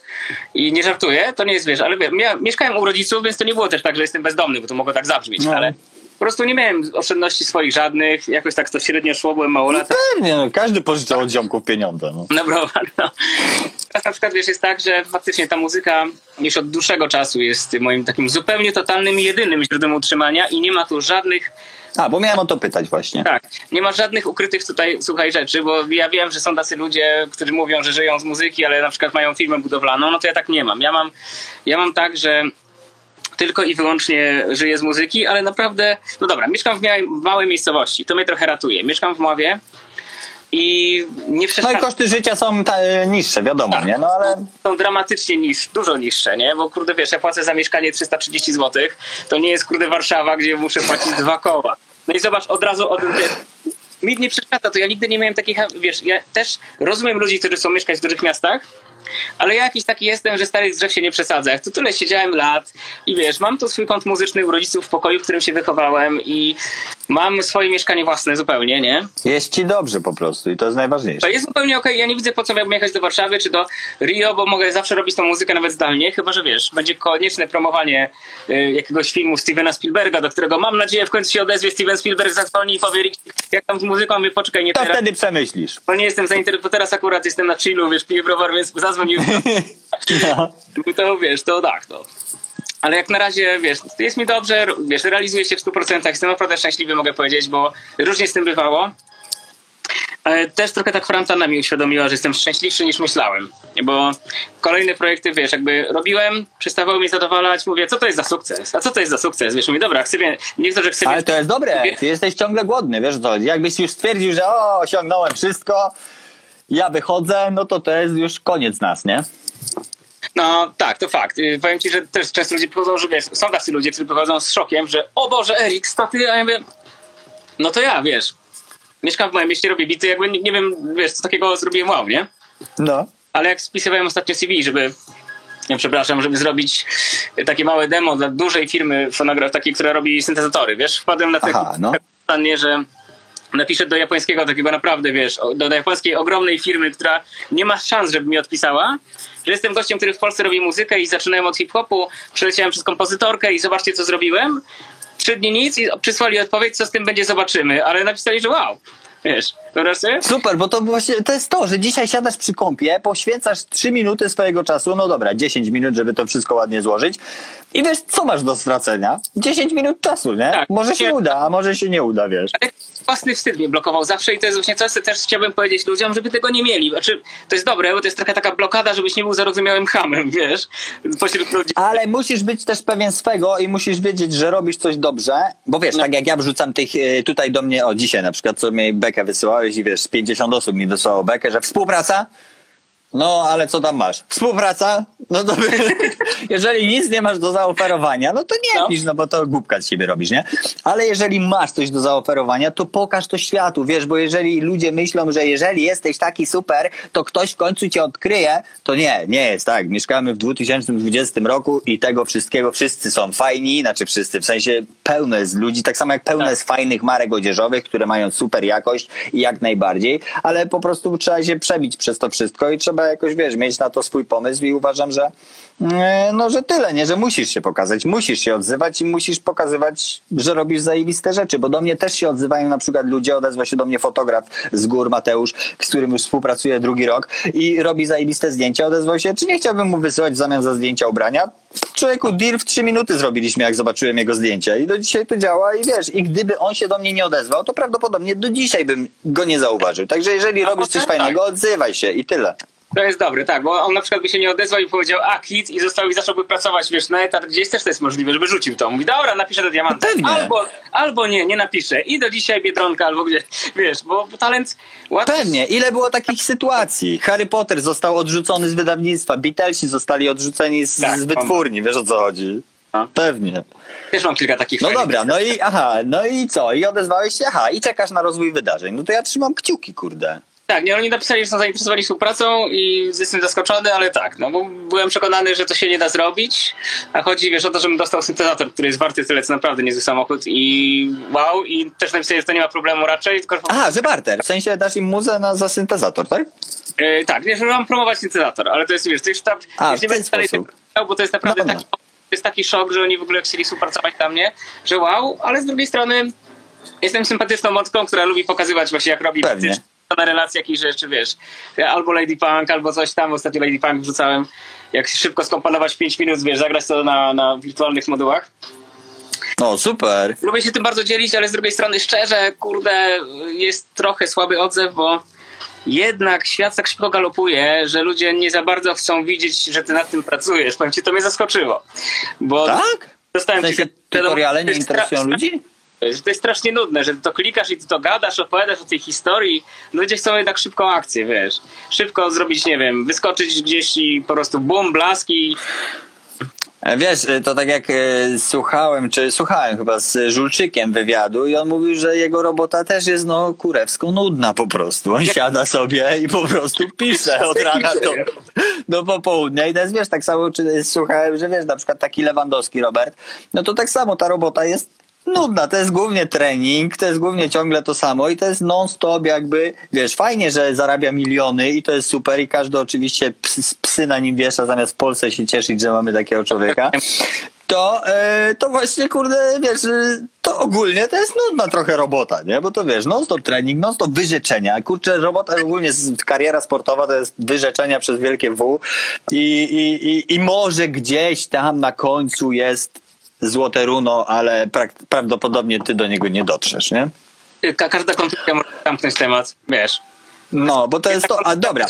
Speaker 2: i nie żartuję, to nie jest, wiesz, ale wiesz, ja mieszkałem u rodziców, więc to nie było też tak, że jestem bezdomny, bo to mogło tak zabrzmieć,
Speaker 1: No.
Speaker 2: ale po prostu nie miałem oszczędności swoich żadnych, jakoś tak to średnio szło, byłem małolata.
Speaker 1: Pewnie, no, każdy pożyczał od ziomków pieniądze. No.
Speaker 2: Na browar, no. Teraz na przykład wiesz, jest tak, że faktycznie ta muzyka już od dłuższego czasu jest moim takim zupełnie totalnym i jedynym źródłem utrzymania i nie ma tu żadnych,
Speaker 1: A, bo miałem o to pytać właśnie.
Speaker 2: tak, nie ma żadnych ukrytych tutaj, słuchaj, rzeczy, bo ja wiem, że są tacy ludzie, którzy mówią, że żyją z muzyki, ale na przykład mają firmę budowlaną, no to ja tak nie mam. Ja mam, ja mam tak, że tylko i wyłącznie żyję z muzyki, ale naprawdę, no dobra, mieszkam w małej, miejscowości, to mnie trochę ratuje. Mieszkam w Mławie i nie
Speaker 1: No i
Speaker 2: przeszkadza
Speaker 1: koszty życia są e, niższe, wiadomo,
Speaker 2: Tak.
Speaker 1: nie? No ale
Speaker 2: są dramatycznie niż, dużo niższe, nie? Bo kurde, wiesz, ja płacę za mieszkanie 330 zł, to nie jest kurde Warszawa, gdzie muszę płacić dwa koła. No i zobacz, od razu od... Mi nie przeszkadza to, ja nigdy nie miałem takich, wiesz, ja też rozumiem ludzi, którzy chcą mieszkać w dużych miastach, ale ja jakiś taki jestem, że starych drzew się nie przesadza. Jak tu tyle siedziałem lat i wiesz, mam tu swój kąt muzyczny u rodziców w pokoju, w którym się wychowałem i mam swoje mieszkanie własne zupełnie, nie?
Speaker 1: jest ci dobrze po prostu i to jest
Speaker 2: To
Speaker 1: najważniejsze.
Speaker 2: jest zupełnie okej. Ja nie widzę po co miałbym jechać do Warszawy czy do Rio, bo mogę zawsze robić tą muzykę nawet zdalnie, chyba że wiesz, będzie konieczne promowanie y, jakiegoś filmu Stevena Spielberga, do którego mam nadzieję w końcu się odezwie Steven Spielberg, zadzwoni i powie, "Ricky, jak tam z muzyką, mówię, poczekaj, nie
Speaker 1: To
Speaker 2: teraz,
Speaker 1: wtedy przemyślisz.
Speaker 2: bo nie jestem zainteresowany, teraz akurat jestem na chillu, wiesz, piję browar, więc zadzwonił, <laughs>
Speaker 1: No.
Speaker 2: to wiesz, to tak, to. Ale jak na razie, wiesz, jest mi dobrze, wiesz, realizuję się w 100%, jestem naprawdę szczęśliwy, mogę powiedzieć, bo różnie z tym bywało. Ale też trochę tak kwarantanna mi uświadomiła, że jestem szczęśliwszy niż myślałem. Bo kolejne projekty, wiesz, jakby robiłem, przestawały mnie zadowalać, mówię, co to jest za sukces? A co to jest za sukces? Wiesz, mówię, dobra, chcę, nie chcę, że chcę
Speaker 1: Ale to jest dobre, ty jesteś ciągle głodny, wiesz co? Jakbyś już stwierdził, że o, osiągnąłem wszystko, ja wychodzę, no to to jest już koniec nas, nie?
Speaker 2: No tak, to fakt. Y, Powiem ci, że też często ludzie przychodzą, że wiesz, są tacy ludzie, którzy przychodzą z szokiem, że o Boże, Erik, staty, a ja mówię, no to ja, wiesz, mieszkam w moim mieście, robię bity, jakby nie, nie wiem, wiesz, co takiego zrobiłem wow, nie?
Speaker 1: No.
Speaker 2: Ale jak spisywałem ostatnio CV, żeby, nie przepraszam, żeby zrobić takie małe demo dla dużej firmy fonograf, takiej, która robi syntezatory, wiesz, wpadłem na
Speaker 1: Aha, no.
Speaker 2: pytanie, że napiszę do japońskiego takiego naprawdę, wiesz, do, japońskiej ogromnej firmy, która nie ma szans, żeby mi odpisała, że jestem gościem, który w Polsce robi muzykę i zaczynałem od hip-hopu, przeleciałem przez kompozytorkę i zobaczcie, co zrobiłem. Trzy dni nic i przysłali odpowiedź, co z tym będzie, zobaczymy. Ale napisali, że wow, wiesz?
Speaker 1: Super, bo to właśnie to jest to, że dzisiaj siadasz przy kąpie, poświęcasz 3 minuty swojego czasu, no dobra, 10 minut, żeby to wszystko ładnie złożyć i wiesz, co masz do stracenia? 10 minut czasu, nie?
Speaker 2: Tak.
Speaker 1: może się uda, a może się nie uda, wiesz.
Speaker 2: Ale własny wstyd mnie blokował zawsze i to jest właśnie coś, co też chciałbym powiedzieć ludziom, żeby tego nie mieli. Znaczy, to jest dobre, bo to jest trochę taka blokada, żebyś nie był zarozumiałym hamem, <laughs> wiesz, pośród ludzi.
Speaker 1: Ale musisz być też pewien swego i musisz wiedzieć, że robisz coś dobrze, bo wiesz,
Speaker 2: No.
Speaker 1: tak jak ja wrzucam tych e, tutaj do mnie, o dzisiaj na przykład, co mi bekę wysyłałeś i wiesz, 50 osób mi wysłało bekę, że współpraca, no ale co tam masz? Współpraca? No to <laughs> jeżeli nic nie masz do zaoferowania, no to nie
Speaker 2: No.
Speaker 1: pisz, no bo to głupka z siebie robisz, nie? Ale jeżeli masz coś do zaoferowania, to pokaż to światu, wiesz, bo jeżeli ludzie myślą, że jeżeli jesteś taki super, to ktoś w końcu cię odkryje, to nie, nie jest tak. Mieszkamy w 2020 roku i tego wszystkiego wszyscy są fajni, znaczy wszyscy, w sensie pełno jest ludzi, tak samo jak pełno
Speaker 2: Tak.
Speaker 1: jest fajnych marek odzieżowych, które mają super jakość i jak najbardziej, ale po prostu trzeba się przebić przez to wszystko i trzeba jakoś, wiesz, mieć na to swój pomysł i uważam, że e, no, że tyle, nie, że musisz się pokazać, musisz się odzywać i musisz pokazywać, że robisz zajebiste rzeczy, bo do mnie też się odzywają na przykład ludzie, odezwa się do mnie fotograf z gór, Mateusz, z którym już współpracuję drugi rok i robi zajebiste zdjęcia, odezwał się, czy nie chciałbym mu wysyłać w zamian za zdjęcia ubrania? Człowieku, deal w trzy minuty zrobiliśmy, jak zobaczyłem jego zdjęcia i do dzisiaj to działa i wiesz, i gdyby on się do mnie nie odezwał, to prawdopodobnie do dzisiaj bym go nie zauważył. Także jeżeli robisz coś
Speaker 2: tak.
Speaker 1: fajnego, odzywaj się i tyle.
Speaker 2: To jest dobre, tak, bo on na przykład by się nie odezwał i powiedział, a kit i został i zacząłby pracować, wiesz, na etat gdzieś też to jest możliwe, żeby rzucił to. Mówi, dobra, napiszę do diamanta.
Speaker 1: No pewnie.
Speaker 2: Albo, albo nie, nie napiszę. I do dzisiaj Biedronka albo gdzie, wiesz, bo talent łatwo...
Speaker 1: Pewnie. Ile było takich sytuacji? Harry Potter został odrzucony z wydawnictwa, Beatlesi zostali odrzuceni z,
Speaker 2: Tak,
Speaker 1: z wytwórni, wiesz o co chodzi?
Speaker 2: No.
Speaker 1: Pewnie.
Speaker 2: Też mam kilka takich
Speaker 1: No dobra, no i aha, no i co? I odezwałeś się, aha, i czekasz na rozwój wydarzeń. No to ja trzymam kciuki, kurde.
Speaker 2: Tak, nie, oni napisali, że są zainteresowani współpracą i jestem zaskoczony, ale tak, no bo byłem przekonany, że to się nie da zrobić, a chodzi, wiesz, o to, żebym dostał syntezator, który jest warty tyle, co naprawdę niezły samochód i wow, i też napisali, że to nie ma problemu raczej, tylko
Speaker 1: Aha, że barter. W sensie dasz im muzę na, za syntezator, tak?
Speaker 2: E, tak, nie, że mam promować syntezator, ale to jest, wiesz, to już tam,
Speaker 1: A,
Speaker 2: już nie będę dalej tego czytał, bo to jest naprawdę
Speaker 1: No, no.
Speaker 2: taki, to jest taki szok, że oni w ogóle chcieli współpracować dla mnie, że wow, ale z drugiej strony jestem sympatyczną motką, która lubi pokazywać właśnie, jak robi
Speaker 1: Pewnie.
Speaker 2: Na relacje jakichś rzeczy, wiesz, albo Lady Punk, albo coś tam, ostatnio Lady Punk wrzucałem, jak szybko skomponować 5 minut, wiesz, zagrać to na, na wirtualnych modułach.
Speaker 1: No super.
Speaker 2: Lubię się tym bardzo dzielić, ale z drugiej strony szczerze, kurde, jest trochę słaby odzew, bo jednak świat tak szybko galopuje, że ludzie nie za bardzo chcą widzieć, że ty nad tym pracujesz. Powiem ci, to mnie zaskoczyło. Bo
Speaker 1: Tak? W
Speaker 2: dostałem
Speaker 1: sensie
Speaker 2: kilka wiadomości,
Speaker 1: tutoriale nie interesują ludzi?
Speaker 2: Że to jest strasznie nudne, że ty to klikasz i ty to gadasz, opowiadasz o tej historii. Ludzie chcą jednak szybką akcję, wiesz. Szybko zrobić, nie wiem, wyskoczyć gdzieś i po prostu bum, blaski.
Speaker 1: E, Wiesz, e, to tak jak e, słuchałem, czy słuchałem chyba z Żulczykiem wywiadu i on mówił, że jego robota też jest no kurewsko nudna po prostu. On siada sobie i po prostu pisze od rana do, do popołudnia i jest, wiesz, tak samo czy, słuchałem, że wiesz, na przykład taki Lewandowski Robert, no to tak samo ta robota jest nudna, to jest głównie trening, to jest głównie ciągle to samo i to jest non-stop jakby, wiesz, fajnie, że zarabia miliony i to jest super i każdy oczywiście psy, psy na nim wiesza, zamiast w Polsce się cieszyć, że mamy takiego człowieka. To, e, to właśnie, kurde, wiesz, e, to ogólnie to jest nudna trochę robota, nie? Bo to wiesz, non-stop trening, non-stop wyrzeczenia. Kurczę, robota ogólnie, kariera sportowa to jest wyrzeczenia przez wielkie W i, i, i, i może gdzieś tam na końcu jest złote runo, ale prak- prawdopodobnie ty do niego nie dotrzesz, nie?
Speaker 2: Ka- każda kontuzja może zamknąć temat, wiesz.
Speaker 1: No, bo to jest to, a dobra.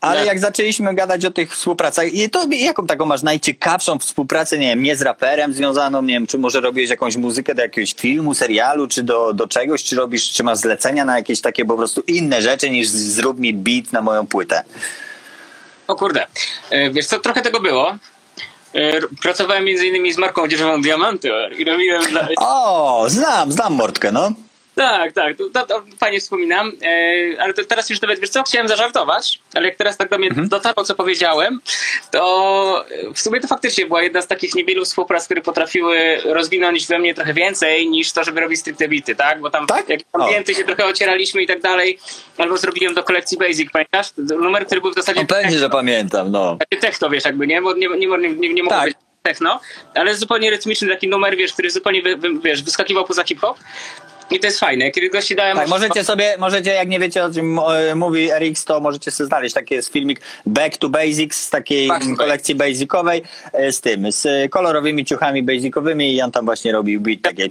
Speaker 1: Ale jak zaczęliśmy gadać o tych współpracach, i to jaką taką masz najciekawszą współpracę, nie wiem, nie z raperem związaną, nie wiem, czy może robiłeś jakąś muzykę do jakiegoś filmu, serialu, czy do, do czegoś, czy robisz, czy masz zlecenia na jakieś takie po prostu inne rzeczy niż zrób mi beat na moją płytę.
Speaker 2: O kurde, E, wiesz co, trochę tego było. E, Pracowałem między innymi z marką odzieżową Diamanty i robiłem dla,
Speaker 1: O, znam, znam Mordkę, no.
Speaker 2: Tak, tak, to, to, fajnie wspominam, e, ale to teraz już nawet, wiesz co, chciałem zażartować, ale jak teraz tak do mnie dotarło, co powiedziałem, to e, w sumie to faktycznie była jedna z takich niewielu współprac, które potrafiły rozwinąć we mnie trochę więcej niż to, żeby robić stricte bity, tak? Bo tam
Speaker 1: Tak?
Speaker 2: jak klienty się trochę ocieraliśmy i tak dalej, albo zrobiłem do kolekcji Basic, pamiętasz? Numer, który był w zasadzie
Speaker 1: No pewnie, że pamiętam, no.
Speaker 2: takie techno, wiesz, jakby, nie? Bo nie, nie, nie, nie, nie
Speaker 1: Tak.
Speaker 2: być techno, ale zupełnie rytmiczny taki numer, wiesz, który zupełnie, wy, wy, wiesz, wyskakiwał poza hip-hop. I to jest fajne. Kiedy gości dałem...
Speaker 1: Tak, możecie sobie, możecie, jak nie wiecie o czym mówi RX, to możecie sobie znaleźć. Taki jest filmik Back to Basics z takiej kolekcji basicowej z tym, z kolorowymi ciuchami basicowymi i on tam właśnie robił beat takie...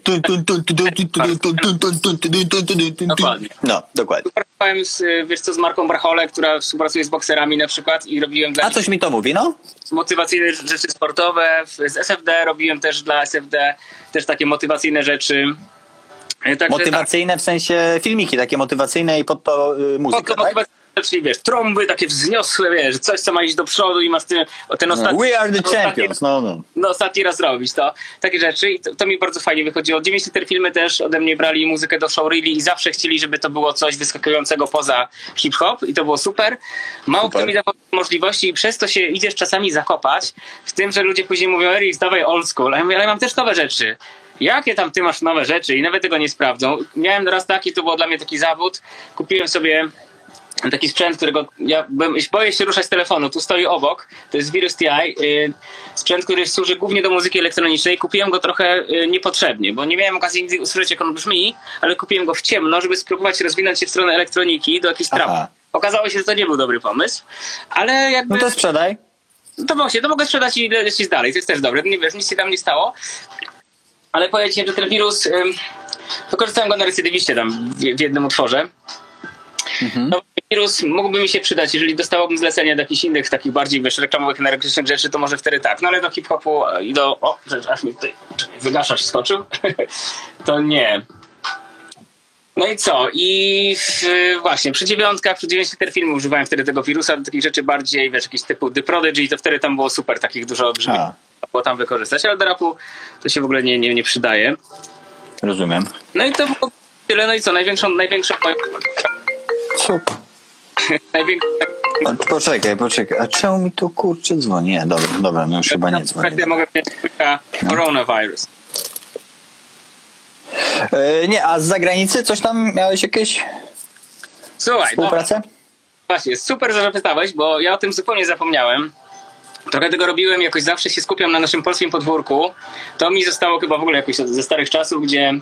Speaker 1: No, dokładnie.
Speaker 2: Pracowałem z, wiesz co, z Marką Brachole, która współpracuje z bokserami na przykład i robiłem...
Speaker 1: A coś mi to mówi, no?
Speaker 2: Motywacyjne rzeczy sportowe, z SFD robiłem też dla SFD też takie motywacyjne rzeczy. E, Także
Speaker 1: Motywacyjne w sensie filmiki, takie motywacyjne i pod to y,
Speaker 2: tak,
Speaker 1: muzyka, tak?
Speaker 2: czyli wiesz, trąby takie wzniosłe, wiesz, coś co ma iść do przodu i masz ten, ten ostatni,
Speaker 1: We are the
Speaker 2: ostatni,
Speaker 1: champions, no, no.
Speaker 2: no, ostatni raz robić to. Takie rzeczy i to, to mi bardzo fajnie wychodziło. 9 liter filmy też ode mnie brali muzykę do showreeli i zawsze chcieli, żeby to było coś wyskakującego poza hip-hop i to było super. Mało
Speaker 1: Super.
Speaker 2: kto mi dawał możliwości i przez to się idziesz czasami zakopać w tym, że ludzie później mówią, Erik, dawaj old school, a ja mówię, ale mam też nowe rzeczy. Jakie tam ty masz nowe rzeczy i nawet tego nie sprawdzą. Miałem raz taki, to było dla mnie taki zawód. Kupiłem sobie taki sprzęt, którego ja byłem, boję się ruszać z telefonu. Tu stoi obok. To jest Virus TI. y, Sprzęt, który służy głównie do muzyki elektronicznej. Kupiłem go trochę y, niepotrzebnie, bo nie miałem okazji nigdy usłyszeć, jak on brzmi, ale kupiłem go w ciemno, żeby spróbować rozwinąć się w stronę elektroniki do jakiejś
Speaker 1: Aha.
Speaker 2: trapy. Okazało się, że to nie był dobry pomysł, ale jakby...
Speaker 1: No to sprzedaj.
Speaker 2: To właśnie, to mogę sprzedać i lecieć dalej, to jest też dobre, nie wiesz, nic się tam nie stało. Ale powiem ci, że ten wirus, wykorzystałem go na recydywiście tam w, w jednym utworze.
Speaker 1: Mhm.
Speaker 2: No, wirus mógłby mi się przydać, jeżeli dostałbym zlecenie do jakichś innych takich bardziej wiesz, reklamowych, energetycznych rzeczy, to może wtedy tak. No ale do hip-hopu i do... O, że- aż mi tutaj wygaszacz skoczył. <laughs> to nie. No i co? I w, właśnie przy dziewiątkach, przy dziewięciu filmu używałem wtedy tego wirusa do takich rzeczy bardziej, wiesz, jakiś typu The Prodigy, to wtedy tam było super, takich dużo brzmi Było tam wykorzystać, ale do rapu to się w ogóle nie, nie, nie przydaje.
Speaker 1: Rozumiem.
Speaker 2: No i to było tyle, no i co? Największą, największą,
Speaker 1: Super.
Speaker 2: największą
Speaker 1: Poczekaj, poczekaj. A czemu mi tu kurczę dzwoni? Nie, dobra, dobra, no już chyba nie dzwoni.
Speaker 2: Ja mogę mieć coronavirus.
Speaker 1: E, nie, a z zagranicy coś tam miałeś jakieś
Speaker 2: Słuchaj, no
Speaker 1: współpracę?
Speaker 2: właśnie, super, że zapytałeś, bo ja o tym zupełnie zapomniałem. Trochę tego robiłem, jakoś zawsze się skupiam na naszym polskim podwórku. To mi zostało chyba w ogóle jakoś ze starych czasów, gdzie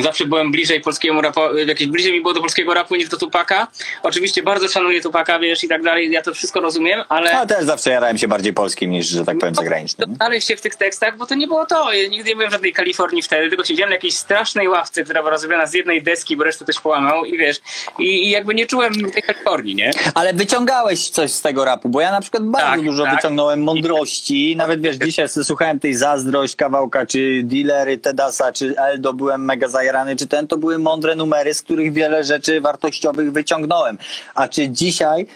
Speaker 2: zawsze byłem bliżej polskiemu rapu, jakieś bliżej mi było do polskiego rapu niż do Tupaka. Oczywiście bardzo szanuję Tupaka, wiesz, i tak dalej, ja to wszystko rozumiem, ale...
Speaker 1: Ja też zawsze jarałem się bardziej polskim niż, że tak powiem, zagranicznym.
Speaker 2: Znaleźć się w tych tekstach, bo to nie było to. Ja nigdy nie byłem w żadnej Kalifornii wtedy, tylko siedziałem na jakiejś strasznej ławce, która była rozrobiona z jednej deski, bo resztę też połamał i wiesz, i, i jakby nie czułem tej Kalifornii, nie?
Speaker 1: Ale wyciągałeś coś z tego rapu, bo ja na przykład bardzo
Speaker 2: Tak,
Speaker 1: dużo
Speaker 2: tak.
Speaker 1: wyciągnąłem mądrości. Nawet wiesz, dzisiaj słuchałem tej zazdrość kawałka, czy dealery Tedasa, czy Eldo, byłem mega zajarany, czy ten, to były mądre numery, z których wiele rzeczy wartościowych wyciągnąłem. A czy dzisiaj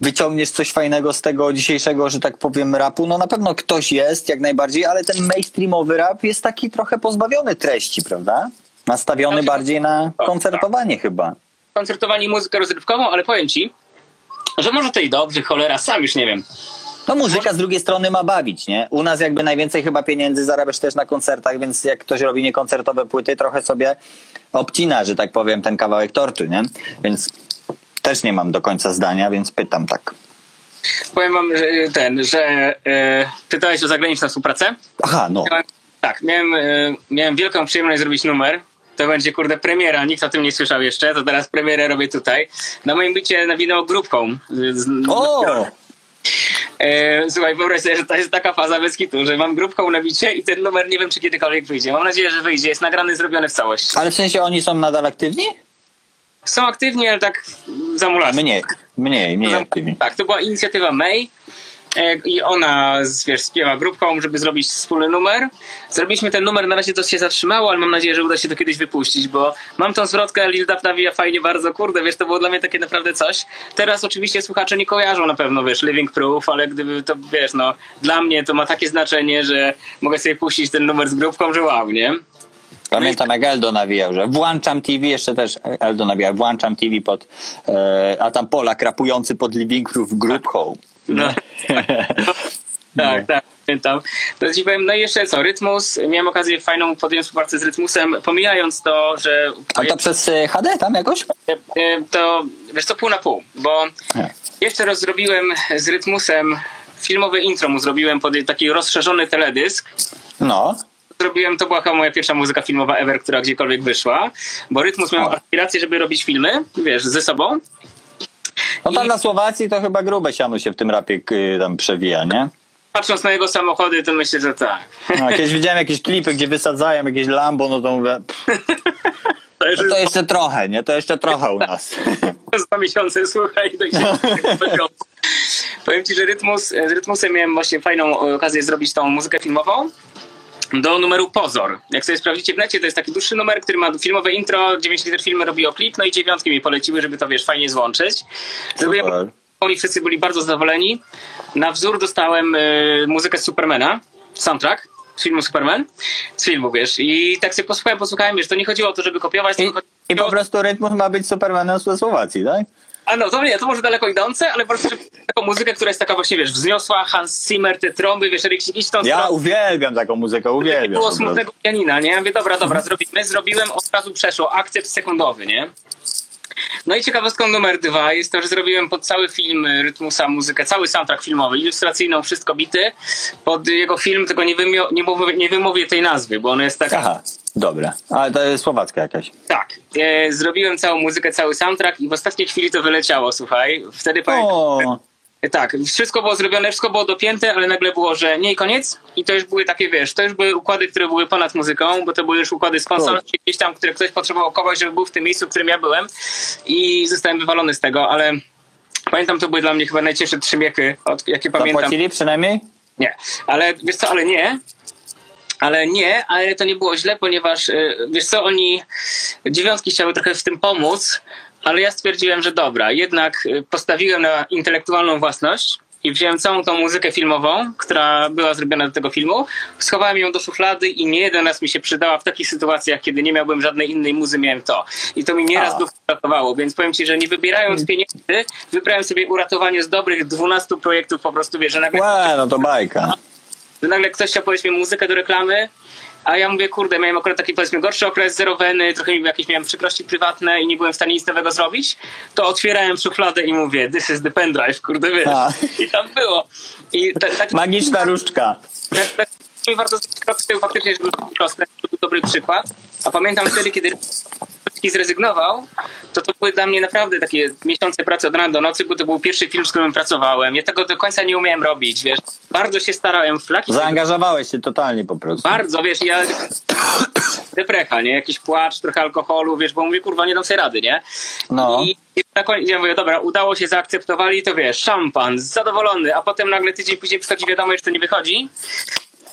Speaker 1: wyciągniesz coś fajnego z tego dzisiejszego, że tak powiem, rapu? No na pewno ktoś jest, jak najbardziej, ale ten mainstreamowy rap jest taki trochę pozbawiony treści, prawda? Nastawiony
Speaker 2: Znaczy,
Speaker 1: bardziej na
Speaker 2: tak,
Speaker 1: koncertowanie chyba.
Speaker 2: Koncertowani muzykę rozrywkową, ale powiem ci, że może to i dobrze, cholera, sam już nie wiem.
Speaker 1: No muzyka z drugiej strony ma bawić, nie? U nas jakby najwięcej chyba pieniędzy zarabiasz też na koncertach, więc jak ktoś robi niekoncertowe płyty, trochę sobie obcina, że tak powiem, ten kawałek tortu, nie? Więc też nie mam do końca zdania, więc pytam tak.
Speaker 2: Powiem wam, że ten, że e, pytałeś o zagraniczną współpracę.
Speaker 1: Aha, no.
Speaker 2: Miałem, tak, miałem, e, miałem wielką przyjemność zrobić numer. To będzie, kurde, premiera. Nikt o tym nie słyszał jeszcze. To teraz premierę robię tutaj. Na moim bycie nawinęło grupką. Z,
Speaker 1: O!
Speaker 2: E, słuchaj, wyobraź sobie, że to jest taka faza bez kitu, że mam grupką na bicie i ten numer nie wiem, czy kiedykolwiek wyjdzie. Mam nadzieję, że wyjdzie. Jest nagrany, zrobiony w całości.
Speaker 1: Ale w sensie oni są nadal aktywni?
Speaker 2: Są aktywni, ale tak zamulasz.
Speaker 1: Mniej, mniej, mniej aktywni.
Speaker 2: Tak, to była inicjatywa May i ona wiesz, śpiewa grupką, żeby zrobić wspólny numer. Zrobiliśmy ten numer, na razie to się zatrzymało, ale mam nadzieję, że uda się to kiedyś wypuścić, bo mam tą zwrotkę Lil Dap nawija fajnie bardzo, kurde, wiesz, to było dla mnie takie naprawdę coś. Teraz oczywiście słuchacze nie kojarzą na pewno, wiesz, Living Proof, ale gdyby to, wiesz, no, dla mnie to ma takie znaczenie, że mogę sobie puścić ten numer z grupką, że wow, nie?
Speaker 1: Pamiętam jak Eldo nawijał, że włączam TV, jeszcze też Eldo nawijał, włączam TV pod, e, a tam Polak rapujący pod Living Proof Home. <laughs>
Speaker 2: No. Tak, tak, pamiętam. To ci powiem, no i jeszcze co, Rytmus, miałem okazję fajną podjąć współpracę z Rytmusem, pomijając to, że
Speaker 1: A to przez e, HD tam jakoś?
Speaker 2: e, to wiesz co, pół na pół, bo
Speaker 1: Nie.
Speaker 2: jeszcze raz zrobiłem z Rytmusem filmowe intro mu zrobiłem pod taki rozszerzony teledysk.
Speaker 1: No.
Speaker 2: zrobiłem, to była chyba moja pierwsza muzyka filmowa ever, która gdziekolwiek wyszła, bo Rytmus miał aspirację, żeby robić filmy, wiesz, ze sobą.
Speaker 1: No tam
Speaker 2: I-
Speaker 1: na Słowacji to chyba grube siano się w tym rapie y, tam przewija, nie?
Speaker 2: Patrząc na jego samochody, to myślę, że tak.
Speaker 1: No, kiedyś <laughs> widziałem jakieś klipy, gdzie wysadzają jakieś Lambo, no to mówię,
Speaker 2: To
Speaker 1: no to jeszcze trochę, nie? To jeszcze trochę u nas. <laughs>
Speaker 2: dwa miesiące, słuchaj, do <laughs> tego Powiem ci, że Rytmus, z Rytmusem miałem właśnie fajną okazję zrobić tą muzykę filmową do numeru Pozor. Jak sobie sprawdzicie w necie, to jest taki dłuższy numer, który ma filmowe intro, 9 liter filmy robiło klip, no i dziewiątki mi poleciły, żeby to, wiesz, fajnie złączyć. Zrobiłem
Speaker 1: Super.
Speaker 2: i wszyscy byli bardzo zadowoleni. Na wzór dostałem y, muzykę z Supermana, soundtrack z filmu Superman, z filmu, wiesz, i tak sobie posłuchałem, posłuchałem, wiesz, to nie chodziło o to, żeby kopiować,
Speaker 1: I, I po prostu Rytmus ma być Supermanem ze Słowacji, tak?
Speaker 2: A no, to nie, to może daleko idące, ale po prostu taką muzykę, która jest taka właśnie, wiesz, wzniosła, Hans Zimmer, te trąby, wiesz, jakiś iść tą
Speaker 1: Ja uwielbiam taką muzykę, uwielbiam.
Speaker 2: było smutnego pianina, nie? Mówię, dobra, dobra, zrobimy. Zrobiłem, od razu przeszło. Akcept sekundowy, nie? No i ciekawostką numer dwa jest to, że zrobiłem pod cały film Rytmusa muzykę, cały soundtrack filmowy, ilustracyjną, wszystko bity. Pod jego film, tylko nie, wymio- nie, mówię, nie wymówię tej nazwy, bo ona jest taka...
Speaker 1: Aha, dobra. Ale to jest słowacka jakaś.
Speaker 2: Tak. E, zrobiłem całą muzykę, cały soundtrack i w ostatniej chwili to wyleciało, słuchaj. Wtedy pamiętam... Tak, wszystko było zrobione, wszystko było dopięte, ale nagle było, że nie i koniec. I to już były takie, wiesz, to już były układy, które były ponad muzyką, bo to były już układy sponsorskie, gdzieś tam, które ktoś potrzebował kogoś, żeby był w tym miejscu, w którym ja byłem. I zostałem wywalony z tego, ale pamiętam, to były dla mnie chyba najcięższe trzy miechy, od, jakie pamiętam.
Speaker 1: zapłacili przynajmniej?
Speaker 2: Nie, ale wiesz co, ale nie. Ale nie, ale to nie było źle, ponieważ y, wiesz co, oni dziewiątki chciały trochę w tym pomóc, ale ja stwierdziłem, że dobra, jednak y, postawiłem na intelektualną własność i wziąłem całą tą muzykę filmową, która była zrobiona do tego filmu, schowałem ją do szuflady i nie jeden raz mi się przydała w takich sytuacjach, kiedy nie miałbym żadnej innej muzy, miałem to. I to mi nieraz uratowało, więc powiem ci, że nie wybierając pieniędzy, wybrałem sobie uratowanie z dobrych 12 projektów po prostu, wiesz, że nagle
Speaker 1: no to bajka.
Speaker 2: Że nagle ktoś chciał powiedzmy muzykę do reklamy, a ja mówię, kurde, miałem akurat taki powiedzmy gorszy okres, zero weny, trochę jakieś miałem przykrości prywatne i nie byłem w stanie nic nowego zrobić, to otwierałem szufladę i mówię, this is the pendrive, kurde, wiesz.
Speaker 1: A.
Speaker 2: I tam było. I ta, tak,
Speaker 1: Magiczna różdżka.
Speaker 2: tak, tak mi warto zrobić krok z tyłu faktycznie, proste, to był dobry przykład. A pamiętam wtedy, kiedy Rybicki zrezygnował, to to były dla mnie naprawdę takie miesiące pracy od rana do nocy, bo to był pierwszy film, z którym pracowałem. Ja tego do końca nie umiałem robić, wiesz. Bardzo się starałem, flaki
Speaker 1: Zaangażowałeś się totalnie po prostu.
Speaker 2: bardzo, wiesz, ja deprecha, nie? Jakiś płacz, trochę alkoholu, wiesz, bo mówię, kurwa, nie dam sobie rady, nie?
Speaker 1: No.
Speaker 2: I, na koniec ja mówię, dobra, udało się, zaakceptowali, to wiesz, szampan, zadowolony, a potem nagle tydzień później przychodzi wiadomość, że to nie wychodzi.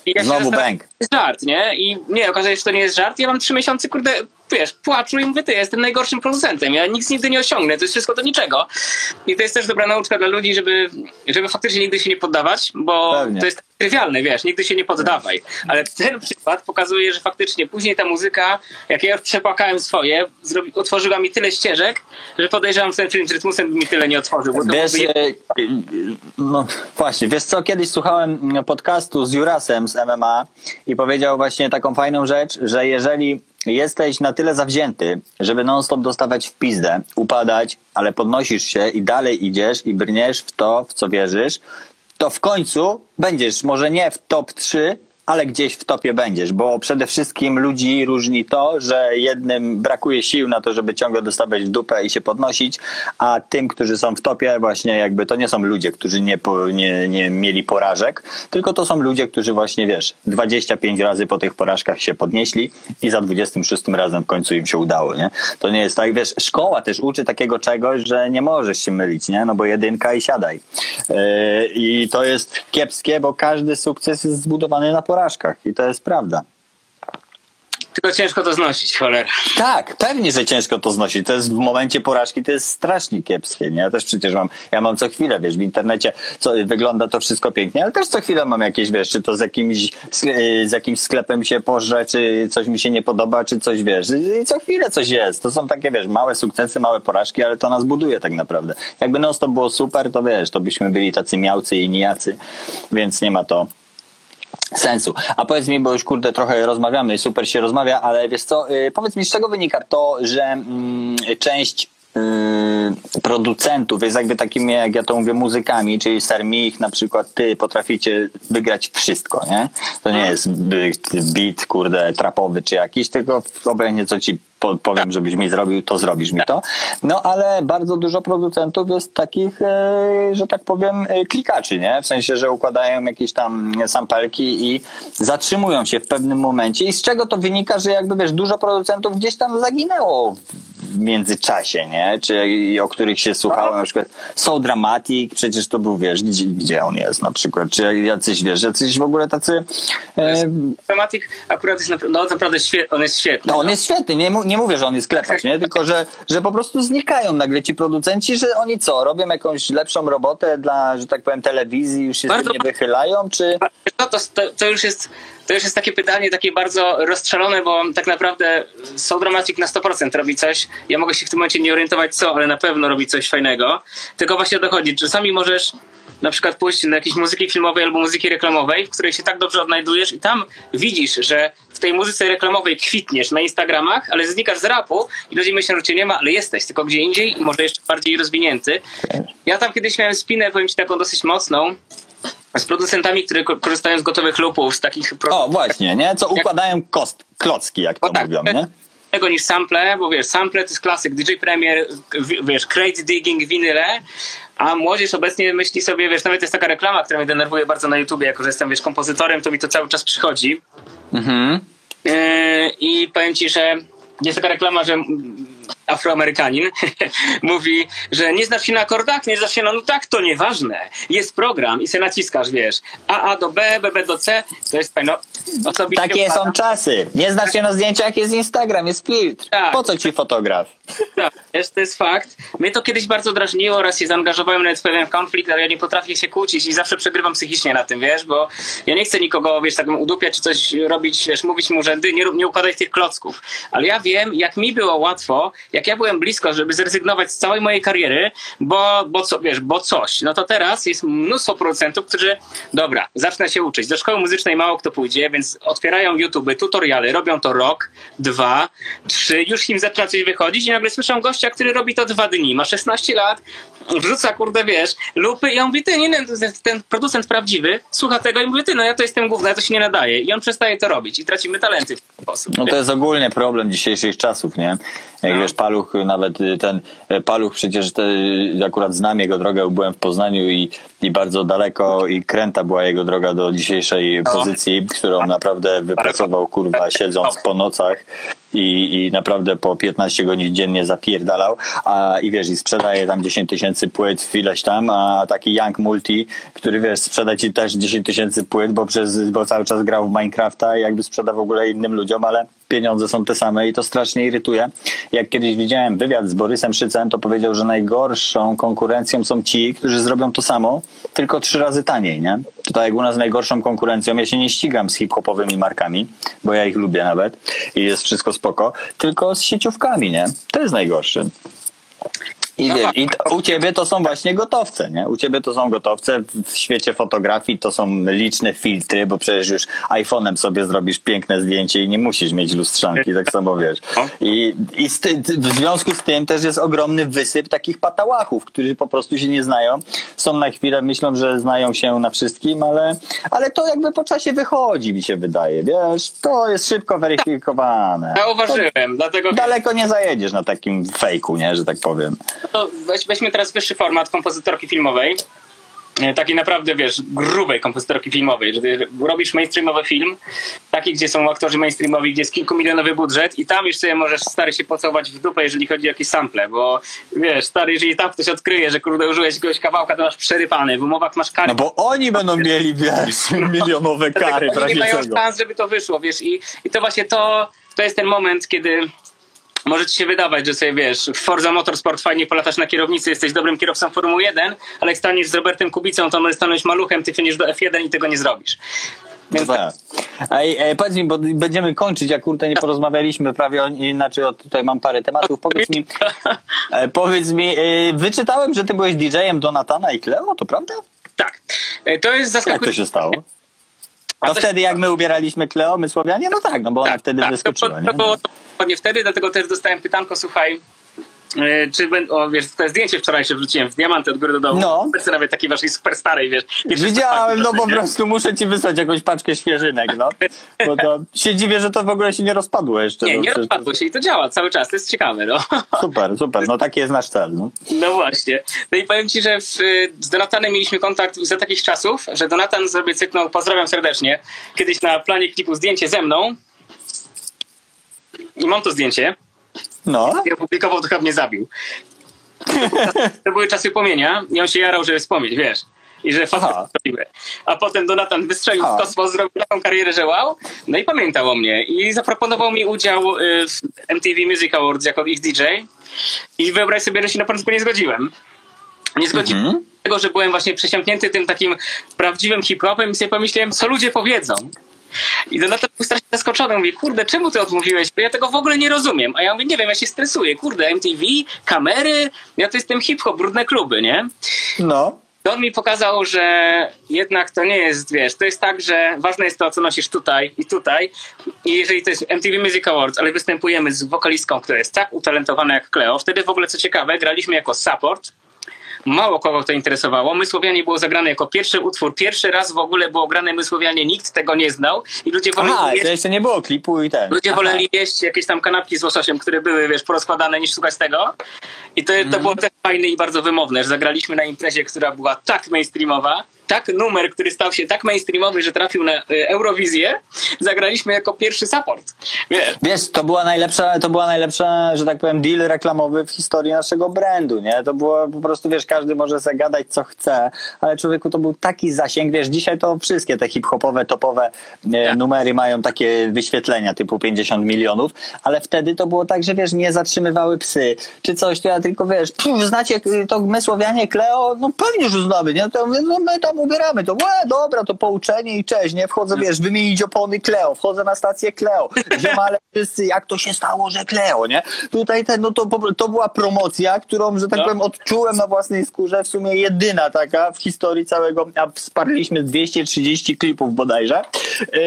Speaker 2: I ja
Speaker 1: Znowu
Speaker 2: jest żart, nie? I nie, okazuje się, że to nie jest żart. Ja mam trzy miesiące, kurde, wiesz, płaczu i mówię, ty, ja jestem najgorszym producentem, ja nic nigdy nie osiągnę, to jest wszystko do niczego. I to jest też dobra nauczka dla ludzi, żeby, żeby faktycznie nigdy się nie poddawać, bo
Speaker 1: Pewnie.
Speaker 2: to jest trywialne, wiesz, nigdy się nie poddawaj. Ale ten przykład pokazuje, że faktycznie później ta muzyka, jak ja już przepłakałem swoje, zrobi, otworzyła mi tyle ścieżek, że podejrzewam, że ten film z rytmusem mi tyle nie otworzył.
Speaker 1: Wiesz, e, no właśnie, wiesz co, kiedyś słuchałem podcastu z Jurasem z MMA i powiedział właśnie taką fajną rzecz, że jeżeli jesteś na tyle zawzięty, żeby non-stop dostawać w pizdę, upadać, ale podnosisz się i dalej idziesz i brniesz w to, w co wierzysz, to w końcu będziesz, może nie w top 3, ale gdzieś w topie będziesz, bo przede wszystkim ludzi różni to, że jednym brakuje sił na to, żeby ciągle dostawać w dupę i się podnosić, a tym, którzy są w topie, właśnie jakby to nie są ludzie, którzy nie, nie, nie mieli porażek, tylko to są ludzie, którzy właśnie, wiesz, 25 razy po tych porażkach się podnieśli i za 26 razem w końcu im się udało, nie? To nie jest tak, wiesz, szkoła też uczy takiego czegoś, że nie możesz się mylić, nie? No bo jedynka i siadaj. Yy, I to jest kiepskie, bo każdy sukces jest zbudowany na porażkach i to jest prawda.
Speaker 2: Tylko ciężko to znosić, cholera.
Speaker 1: Tak, pewnie, że ciężko to znosić. To jest w momencie porażki, to jest strasznie kiepskie. Nie? Ja też przecież mam, ja mam co chwilę, wiesz, w internecie co, wygląda to wszystko pięknie, ale też co chwilę mam jakieś, wiesz, czy to z jakimś, z, jakimś sklepem się pożre, czy coś mi się nie podoba, czy coś, wiesz, i co chwilę coś jest. To są takie, wiesz, małe sukcesy, małe porażki, ale to nas buduje tak naprawdę. Jakby non to było super, to wiesz, to byśmy byli tacy miałcy i nijacy, więc nie ma to sensu. A powiedz mi, bo już kurde trochę rozmawiamy, super się rozmawia, ale wiesz co, yy, powiedz mi z czego wynika to, że mm, część yy, producentów jest jakby takimi, jak ja to mówię, muzykami, czyli Sermich, na przykład ty potraficie wygrać wszystko, nie? To nie jest by- beat, kurde, trapowy czy jakiś, tylko obojętnie co ci po- powiem, żebyś mi zrobił, to zrobisz mi to. No ale bardzo dużo producentów jest takich, e, że tak powiem, e, klikaczy, nie? W sensie, że układają jakieś tam sampelki i zatrzymują się w pewnym momencie. I z czego to wynika, że jakby wiesz, dużo producentów gdzieś tam zaginęło w międzyczasie, nie? Czy i o których się słuchało, na przykład So Dramatic, przecież to był, wiesz, gdzie, gdzie on jest na przykład, czy jacyś, wiesz, jacyś w ogóle tacy... E,
Speaker 2: Tematik akurat jest naprawdę, no, naprawdę świetny, on jest świetny.
Speaker 1: no on jest świetny, nie, nie mówię, że on jest klepacz, nie? tylko że, że po prostu znikają nagle ci producenci, że oni co, robią jakąś lepszą robotę dla, że tak powiem, telewizji, już się z
Speaker 2: Bardzo-
Speaker 1: tym nie wychylają, czy...
Speaker 2: No to, to, już jest, to już jest takie pytanie, takie bardzo rozstrzelone, bo tak naprawdę Soul Dramatic na 100% robi coś. Ja mogę się w tym momencie nie orientować co, ale na pewno robi coś fajnego. Tylko właśnie dochodzi. Czasami możesz na przykład pójść na jakieś muzyki filmowej albo muzyki reklamowej, w której się tak dobrze odnajdujesz i tam widzisz, że w tej muzyce reklamowej kwitniesz na Instagramach, ale znikasz z rapu i ludzie myślą, że cię nie ma, ale jesteś, tylko gdzie indziej i może jeszcze bardziej rozwinięty. Ja tam kiedyś miałem spinę, powiem ci taką dosyć mocną, z producentami, które ko- korzystają z gotowych lupów, z takich
Speaker 1: O, właśnie, nie? Co układają kost, klocki, jak to
Speaker 2: O, tak.
Speaker 1: mówią, nie?
Speaker 2: tego niż sample, bo wiesz, sample to jest klasyk DJ Premier, wiesz, crate digging, winyle, a młodzież obecnie myśli sobie, wiesz, nawet jest taka reklama, która mnie denerwuje bardzo na YouTubie, jako że jestem, wiesz, kompozytorem, to mi to cały czas przychodzi.
Speaker 1: Mhm.
Speaker 2: Yy, I powiem ci, że jest taka reklama, że Afroamerykanin <laughs> mówi, że nie znasz się na akordach, nie znasz się na nutach, to nieważne. Jest program i se naciskasz, wiesz, A, A do B, B, B do C, to jest fajno. Osobiście
Speaker 1: Takie są czasy. Nie znasz się na zdjęciach, jest Instagram, jest filtr.
Speaker 2: Tak.
Speaker 1: Po co ci fotograf?
Speaker 2: Tak, to jest fakt. Mnie to kiedyś bardzo drażniło, raz się zaangażowałem nawet w pewien konflikt, ale ja nie potrafię się kłócić i zawsze przegrywam psychicznie na tym, wiesz, bo ja nie chcę nikogo, wiesz, tak udupiać czy coś robić, wiesz, mówić mu, że nie, nie układaj tych klocków. Ale ja wiem, jak mi było łatwo, jak ja byłem blisko, żeby zrezygnować z całej mojej kariery, bo, bo co, wiesz, bo coś. No to teraz jest mnóstwo producentów, którzy, dobra, zacznę się uczyć. Do szkoły muzycznej mało kto pójdzie, więc otwierają YouTube, tutoriale, robią to rok, dwa, trzy, już im zaczyna coś wychodzić i nagle słyszą gościa, który robi to dwa dni, ma 16 lat, wrzuca, kurde, wiesz, lupy i on mówi, ty, nie, nie, ten producent prawdziwy, słucha tego i mówi, ty, no ja to jestem główny, ja to się nie nadaje i on przestaje to robić i tracimy talenty w ten sposób.
Speaker 1: No to jest ogólnie problem dzisiejszych czasów, nie? Jak
Speaker 2: No.
Speaker 1: wiesz, Paluch, nawet y, ten y, Paluch, przecież te, akurat znam jego drogę, byłem w Poznaniu i, i bardzo daleko i kręta była jego droga do dzisiejszej
Speaker 2: No.
Speaker 1: pozycji, którą naprawdę wypracował, kurwa, siedząc po nocach i, i naprawdę po 15 godzin dziennie zapierdalał, a i wiesz, i sprzedaje tam 10 tysięcy płyt w ileś tam, a taki Young Multi, który wiesz, sprzeda ci też 10 tysięcy płyt, bo, przez, bo cały czas grał w Minecrafta i jakby sprzeda w ogóle innym ludziom, ale pieniądze są te same i to strasznie irytuje. Jak kiedyś widziałem wywiad z Borysem Szycem, to powiedział, że najgorszą konkurencją są ci, którzy zrobią to samo, tylko trzy razy taniej, nie? To tak jak u nas najgorszą konkurencją, ja się nie ścigam z hip-hopowymi markami, bo ja ich lubię nawet i jest wszystko spoko, tylko z sieciówkami, nie? To jest najgorsze. I,
Speaker 2: No
Speaker 1: wiesz,
Speaker 2: tak.
Speaker 1: I to, u ciebie to są właśnie gotowce, nie? U ciebie to są gotowce. W świecie fotografii to są liczne filtry, bo przecież już iPhone'em sobie zrobisz piękne zdjęcie i nie musisz mieć lustrzanki, tak samo wiesz.
Speaker 2: No.
Speaker 1: I, i ty, w związku z tym też jest ogromny wysyp takich patałachów, którzy po prostu się nie znają. Są na chwilę, myślą, że znają się na wszystkim, ale, ale to jakby po czasie wychodzi, mi się wydaje, wiesz? To jest szybko weryfikowane.
Speaker 2: Zauważyłem, dlatego
Speaker 1: daleko nie zajedziesz na takim fejku, nie? Że tak powiem.
Speaker 2: To weź, weźmy teraz wyższy format kompozytorki filmowej. E, Takiej naprawdę, wiesz, grubej kompozytorki filmowej, że robisz mainstreamowy film, taki, gdzie są aktorzy mainstreamowi, gdzie jest kilkumilionowy budżet i tam już sobie możesz, stary, się pocałować w dupę, jeżeli chodzi o jakieś sample, bo wiesz, stary, jeżeli tam ktoś odkryje, że kurde, użyłeś jakiegoś kawałka, to masz przerypany, w umowach masz kary.
Speaker 1: No bo oni będą mieli, wiesz, <laughs> milionowe kary
Speaker 2: nie
Speaker 1: prawie
Speaker 2: mają szans, żeby to wyszło, wiesz, i, i to właśnie to, to jest ten moment, kiedy może ci się wydawać, że sobie, wiesz, w Forza Motorsport fajnie polatasz na kierownicy, jesteś dobrym kierowcą Formuły 1, ale jak staniesz z Robertem Kubicą, to możesz stanąć maluchem, ty wsiądziesz do F1 i tego nie zrobisz. Więc
Speaker 1: No tak. Ej, ej, powiedz mi, bo będziemy kończyć, jak kurde nie porozmawialiśmy prawie, o, inaczej o, tutaj mam parę tematów. Powiedz mi, <laughs> e, powiedz mi, e, wyczytałem, że ty byłeś DJ-em Donatana i Kleo, to prawda?
Speaker 2: tak, E, to jest
Speaker 1: Jak to
Speaker 2: zaskakujące.
Speaker 1: się stało?
Speaker 2: A
Speaker 1: To
Speaker 2: to-
Speaker 1: wtedy jak my ubieraliśmy Kleo, my Słowianie? No tak, no bo ona wtedy
Speaker 2: to,
Speaker 1: wyskoczyła,
Speaker 2: to
Speaker 1: nie?
Speaker 2: było dokładnie wtedy, dlatego też dostałem pytanko, słuchaj, E, Czy będę, o wiesz, to zdjęcie wczorajsze wrzuciłem w diamanty od góry do dołu.
Speaker 1: No.
Speaker 2: Wersję nawet takiej waszej super starej, wiesz.
Speaker 1: Widziałem, no po prostu muszę ci wysłać jakąś paczkę świeżynek, no. Bo to się dziwię, że to w ogóle się nie rozpadło jeszcze.
Speaker 2: Nie,
Speaker 1: no,
Speaker 2: nie rozpadło się i to działa cały czas, to jest ciekawe, no.
Speaker 1: Super, super, no taki jest nasz cel, no.
Speaker 2: No właśnie. No i powiem ci, że w, z Donatanem mieliśmy kontakt za takich czasów, że Donatan sobie cyknął, pozdrawiam serdecznie, kiedyś na planie klipu zdjęcie ze mną i mam to zdjęcie
Speaker 1: No,
Speaker 2: i opublikował, to chyba mnie zabił. To były czasy płomienia i on się jarał, że wspomnieć, wiesz. I że zrobiły. A potem Donatan wystrzelił
Speaker 1: Aha.
Speaker 2: w kosmos, zrobił taką karierę, że wow. No i pamiętał o mnie. I zaproponował mi udział y, w MTV Music Awards jako ich DJ. I wyobraź sobie, że się na początku nie zgodziłem. Nie zgodziłem
Speaker 1: Mhm.
Speaker 2: tego, że byłem właśnie przesiąknięty tym takim prawdziwym hip-hopem i sobie pomyślałem, co ludzie powiedzą. I Donatan był strasznie zaskoczony. Mówi, kurde, czemu ty odmówiłeś? Bo ja tego w ogóle nie rozumiem. A ja mówię, nie wiem, ja się stresuję. Kurde, MTV, kamery, ja to jestem hip-hop, brudne kluby, nie?
Speaker 1: no.
Speaker 2: To on mi pokazał, że jednak to nie jest, wiesz, to jest tak, że ważne jest to, co nosisz tutaj i tutaj. I jeżeli to jest MTV Music Awards, ale występujemy z wokalistką, która jest tak utalentowana jak Cleo, wtedy w ogóle co ciekawe, graliśmy jako support. Mało kogo to interesowało. My Słowianie było zagrane jako pierwszy utwór. Pierwszy raz w ogóle było grane My Słowianie, nikt tego nie znał. I ludzie woleli,
Speaker 1: Aha,
Speaker 2: jeść,
Speaker 1: jeszcze nie było klipu i ten.
Speaker 2: ludzie
Speaker 1: Aha.
Speaker 2: woleli jeść jakieś tam kanapki z łososiem, które były, wiesz, porozkładane, niż słuchać tego. I to, to było też fajne i bardzo wymowne, że zagraliśmy na imprezie, która była tak mainstreamowa, tak numer, który stał się tak mainstreamowy, że trafił na y, Eurowizję, zagraliśmy jako pierwszy support. Wiesz,
Speaker 1: to była najlepsza, to była najlepsza, że tak powiem, deal reklamowy w historii naszego brandu, nie? To było po prostu, wiesz, każdy może zagadać co chce, ale człowieku to był taki zasięg, wiesz, dzisiaj to wszystkie te hip-hopowe, topowe e,
Speaker 2: Tak.
Speaker 1: numery mają takie wyświetlenia typu 50 milionów, ale wtedy to było tak, że wiesz, nie zatrzymywały psy, czy coś, to ja tylko, wiesz, pff, znacie y, to my Słowianie, Kleo, no pewnie, że znamy, nie? To no my tam ubieramy, to łe, dobra, to pouczenie i cześć, nie? Wchodzę, wiesz, wymienić opony Kleo, wchodzę na stację Kleo, ziomale <laughs> wszyscy, jak to się stało, że Kleo, nie? Tutaj ten, no to, to była promocja, którą, że tak
Speaker 2: No.
Speaker 1: powiem, odczułem na własnej skórze, w sumie jedyna taka w historii całego, a wsparliśmy 230 klipów bodajże, yy,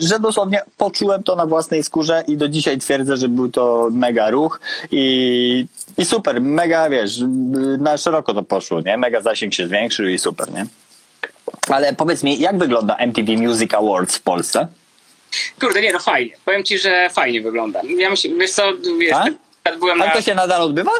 Speaker 1: że dosłownie poczułem to na własnej skórze i do dzisiaj twierdzę, że był to mega ruch i, i super, mega, wiesz, na szeroko to poszło, nie? Mega zasięg się zwiększył i super, nie? Ale powiedz mi, jak wygląda MTV Music Awards w Polsce?
Speaker 2: kurde, nie, no fajnie. Powiem ci, że fajnie wygląda. Ja myślę, wiesz co, wiesz,
Speaker 1: Tak?
Speaker 2: byłem
Speaker 1: A
Speaker 2: na...
Speaker 1: to się nadal odbywa?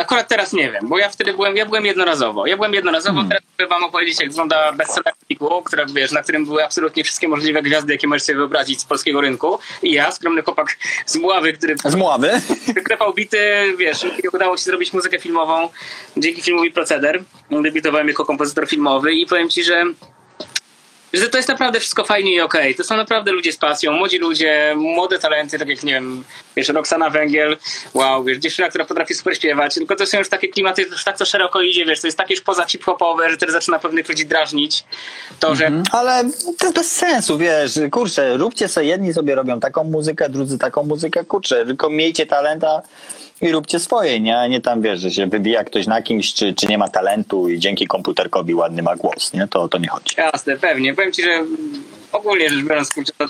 Speaker 2: Akurat teraz nie wiem, bo ja wtedy byłem, ja byłem jednorazowo. Ja byłem jednorazowo,
Speaker 1: Hmm.
Speaker 2: teraz mogę wam opowiedzieć, jak wygląda bestseller klipu, które, wiesz, na którym były absolutnie wszystkie możliwe gwiazdy, jakie możesz sobie wyobrazić z polskiego rynku. I ja, skromny chłopak z Mławy, który
Speaker 1: Z Mławy?
Speaker 2: wyklepał bity, wiesz, udało się zrobić muzykę filmową dzięki filmowi Proceder. Debiutowałem jako kompozytor filmowy i powiem ci, że że to jest naprawdę wszystko fajnie i okej. To są naprawdę ludzie z pasją, młodzi ludzie, młode talenty, tak jak, nie wiem, wiesz, Roxana Węgiel, wow, wiesz, dziewczyna, która potrafi super śpiewać, tylko to są już takie klimaty, już tak to szeroko idzie, wiesz, to jest takie już poza hip-hopowe, że też zaczyna pewnych ludzi drażnić. To, że
Speaker 1: Ale to jest bez sensu, wiesz, kurczę, róbcie sobie, jedni sobie robią taką muzykę, drudzy taką muzykę, kurczę, tylko miejcie talenta i róbcie swoje, nie? A nie tam, wiesz, że się wybija ktoś na kimś, czy, czy nie ma talentu i dzięki komputerkowi ładny ma głos, nie? To o to nie chodzi.
Speaker 2: Jasne, pewnie. Powiem ci, że ogólnie rzecz biorąc, to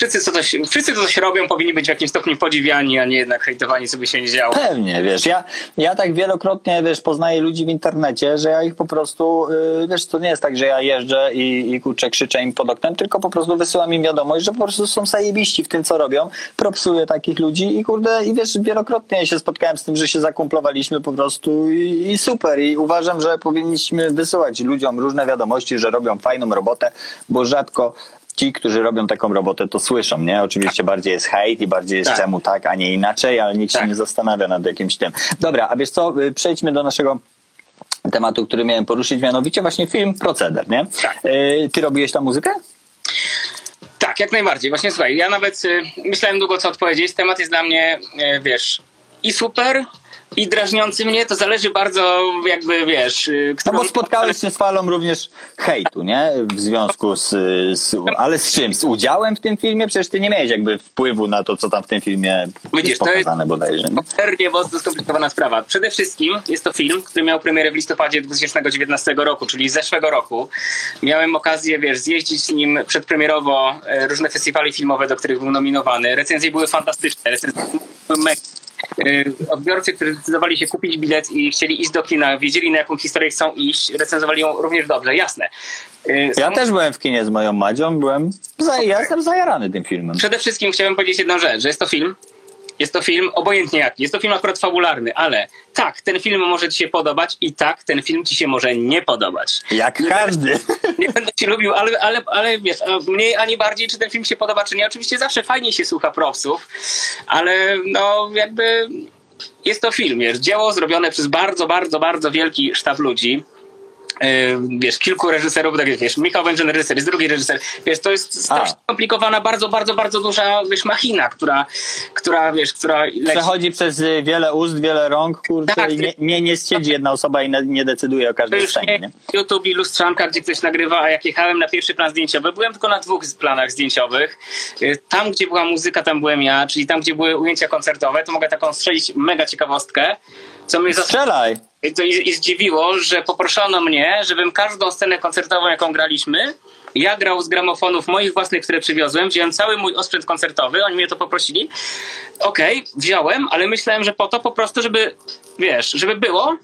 Speaker 2: wszyscy, co coś, wszyscy, co coś robią, powinni być w jakimś stopniu podziwiani, a nie jednak hejtowani, co by się nie działo.
Speaker 1: Pewnie, wiesz, ja, ja tak wielokrotnie, wiesz, poznaję ludzi w internecie, że ja ich po prostu, yy, wiesz, to nie jest tak, że ja jeżdżę i, i kurczę, krzyczę im pod oknem, tylko po prostu wysyłam im wiadomość, że po prostu są zajebiści w tym, co robią, propsuję takich ludzi i kurde, i wiesz, wielokrotnie się spotkałem z tym, że się zakumplowaliśmy po prostu i, i super i uważam, że powinniśmy wysyłać ludziom różne wiadomości, że robią fajną robotę, bo rzadko ci, którzy robią taką robotę, to słyszą, nie? Oczywiście bardziej jest hejt i bardziej jest
Speaker 2: Tak.
Speaker 1: czemu tak, a nie inaczej, ale nikt się
Speaker 2: Tak.
Speaker 1: nie zastanawia nad jakimś tym. Dobra, a wiesz co, y, przejdźmy do naszego tematu, który miałem poruszyć, mianowicie właśnie film Proceder, nie?
Speaker 2: Tak.
Speaker 1: Y, Ty robiłeś tam muzykę?
Speaker 2: Tak, jak najbardziej. Właśnie słuchaj, ja nawet y, myślałem długo, co odpowiedzieć. Temat jest dla mnie, wiesz, i super, i drażniący mnie. To zależy bardzo, jakby, wiesz... y,
Speaker 1: No bo
Speaker 2: którą-
Speaker 1: spotkałeś się z falą również hejtu, nie? W związku z, z... Ale z czym? Z udziałem w tym filmie? Przecież ty nie miałeś jakby wpływu na to, co tam w tym filmie
Speaker 2: Widzisz,
Speaker 1: jest
Speaker 2: to jest-
Speaker 1: pokazane bodajże.
Speaker 2: mocno skomplikowana sprawa. Przede wszystkim jest to film, który miał premierę w listopadzie 2019 roku, czyli zeszłego roku. Miałem okazję, wiesz, zjeździć z nim przedpremierowo e, różne festiwale filmowe, do których był nominowany. Recenzje były fantastyczne, recenzje były mega. Y, odbiorcy, którzy zdecydowali się kupić bilet i chcieli iść do kina, wiedzieli na jaką historię chcą iść, recenzowali ją również dobrze, jasne. Y,
Speaker 1: Ja
Speaker 2: sam-
Speaker 1: też byłem w kinie z moją Madzią, byłem, za, ja jestem zajarany tym filmem.
Speaker 2: Przede wszystkim chciałem powiedzieć jedną rzecz, że jest to film, jest to film obojętnie jaki, jest to film akurat fabularny, ale tak, ten film może ci się podobać i tak, ten film ci się może nie podobać.
Speaker 1: Jak każdy.
Speaker 2: Nie będę ci <laughs> lubił, ale, ale, ale wiesz, mniej ani bardziej, czy ten film się podoba, czy nie. Oczywiście zawsze fajnie się słucha propsów, ale no jakby jest to film, wiesz, dzieło zrobione przez bardzo, bardzo, bardzo wielki sztab ludzi. Yy, Wiesz, kilku reżyserów, tak jak wiesz, Michał Węgrzyn reżyser, jest drugi reżyser. Wiesz, to jest strasznie skomplikowana, bardzo, bardzo, bardzo duża, wiesz, machina, która, która wiesz, która leci.
Speaker 1: Przechodzi przez y, wiele ust, wiele rąk, kurczę,
Speaker 2: Tak,
Speaker 1: i nie, nie, nie siedzi jedna osoba i nie, decyduje o każdej scenie,
Speaker 2: nie
Speaker 1: nie?
Speaker 2: YouTube i lustrzanka, gdzie ktoś nagrywa, a jak jechałem na pierwszy plan zdjęciowy, byłem tylko na dwóch planach zdjęciowych. Y, Tam, gdzie była muzyka, tam byłem ja, czyli tam, gdzie były ujęcia koncertowe, to mogę taką strzelić mega ciekawostkę, co mnie
Speaker 1: Strzelaj!
Speaker 2: to i, i zdziwiło, że poproszono mnie, żebym każdą scenę koncertową, jaką graliśmy, ja grał z gramofonów moich własnych, które przywiozłem, wziąłem cały mój osprzęt koncertowy, oni mnie to poprosili. Okej, wziąłem, ale myślałem, że po to po prostu, żeby, wiesz, żeby było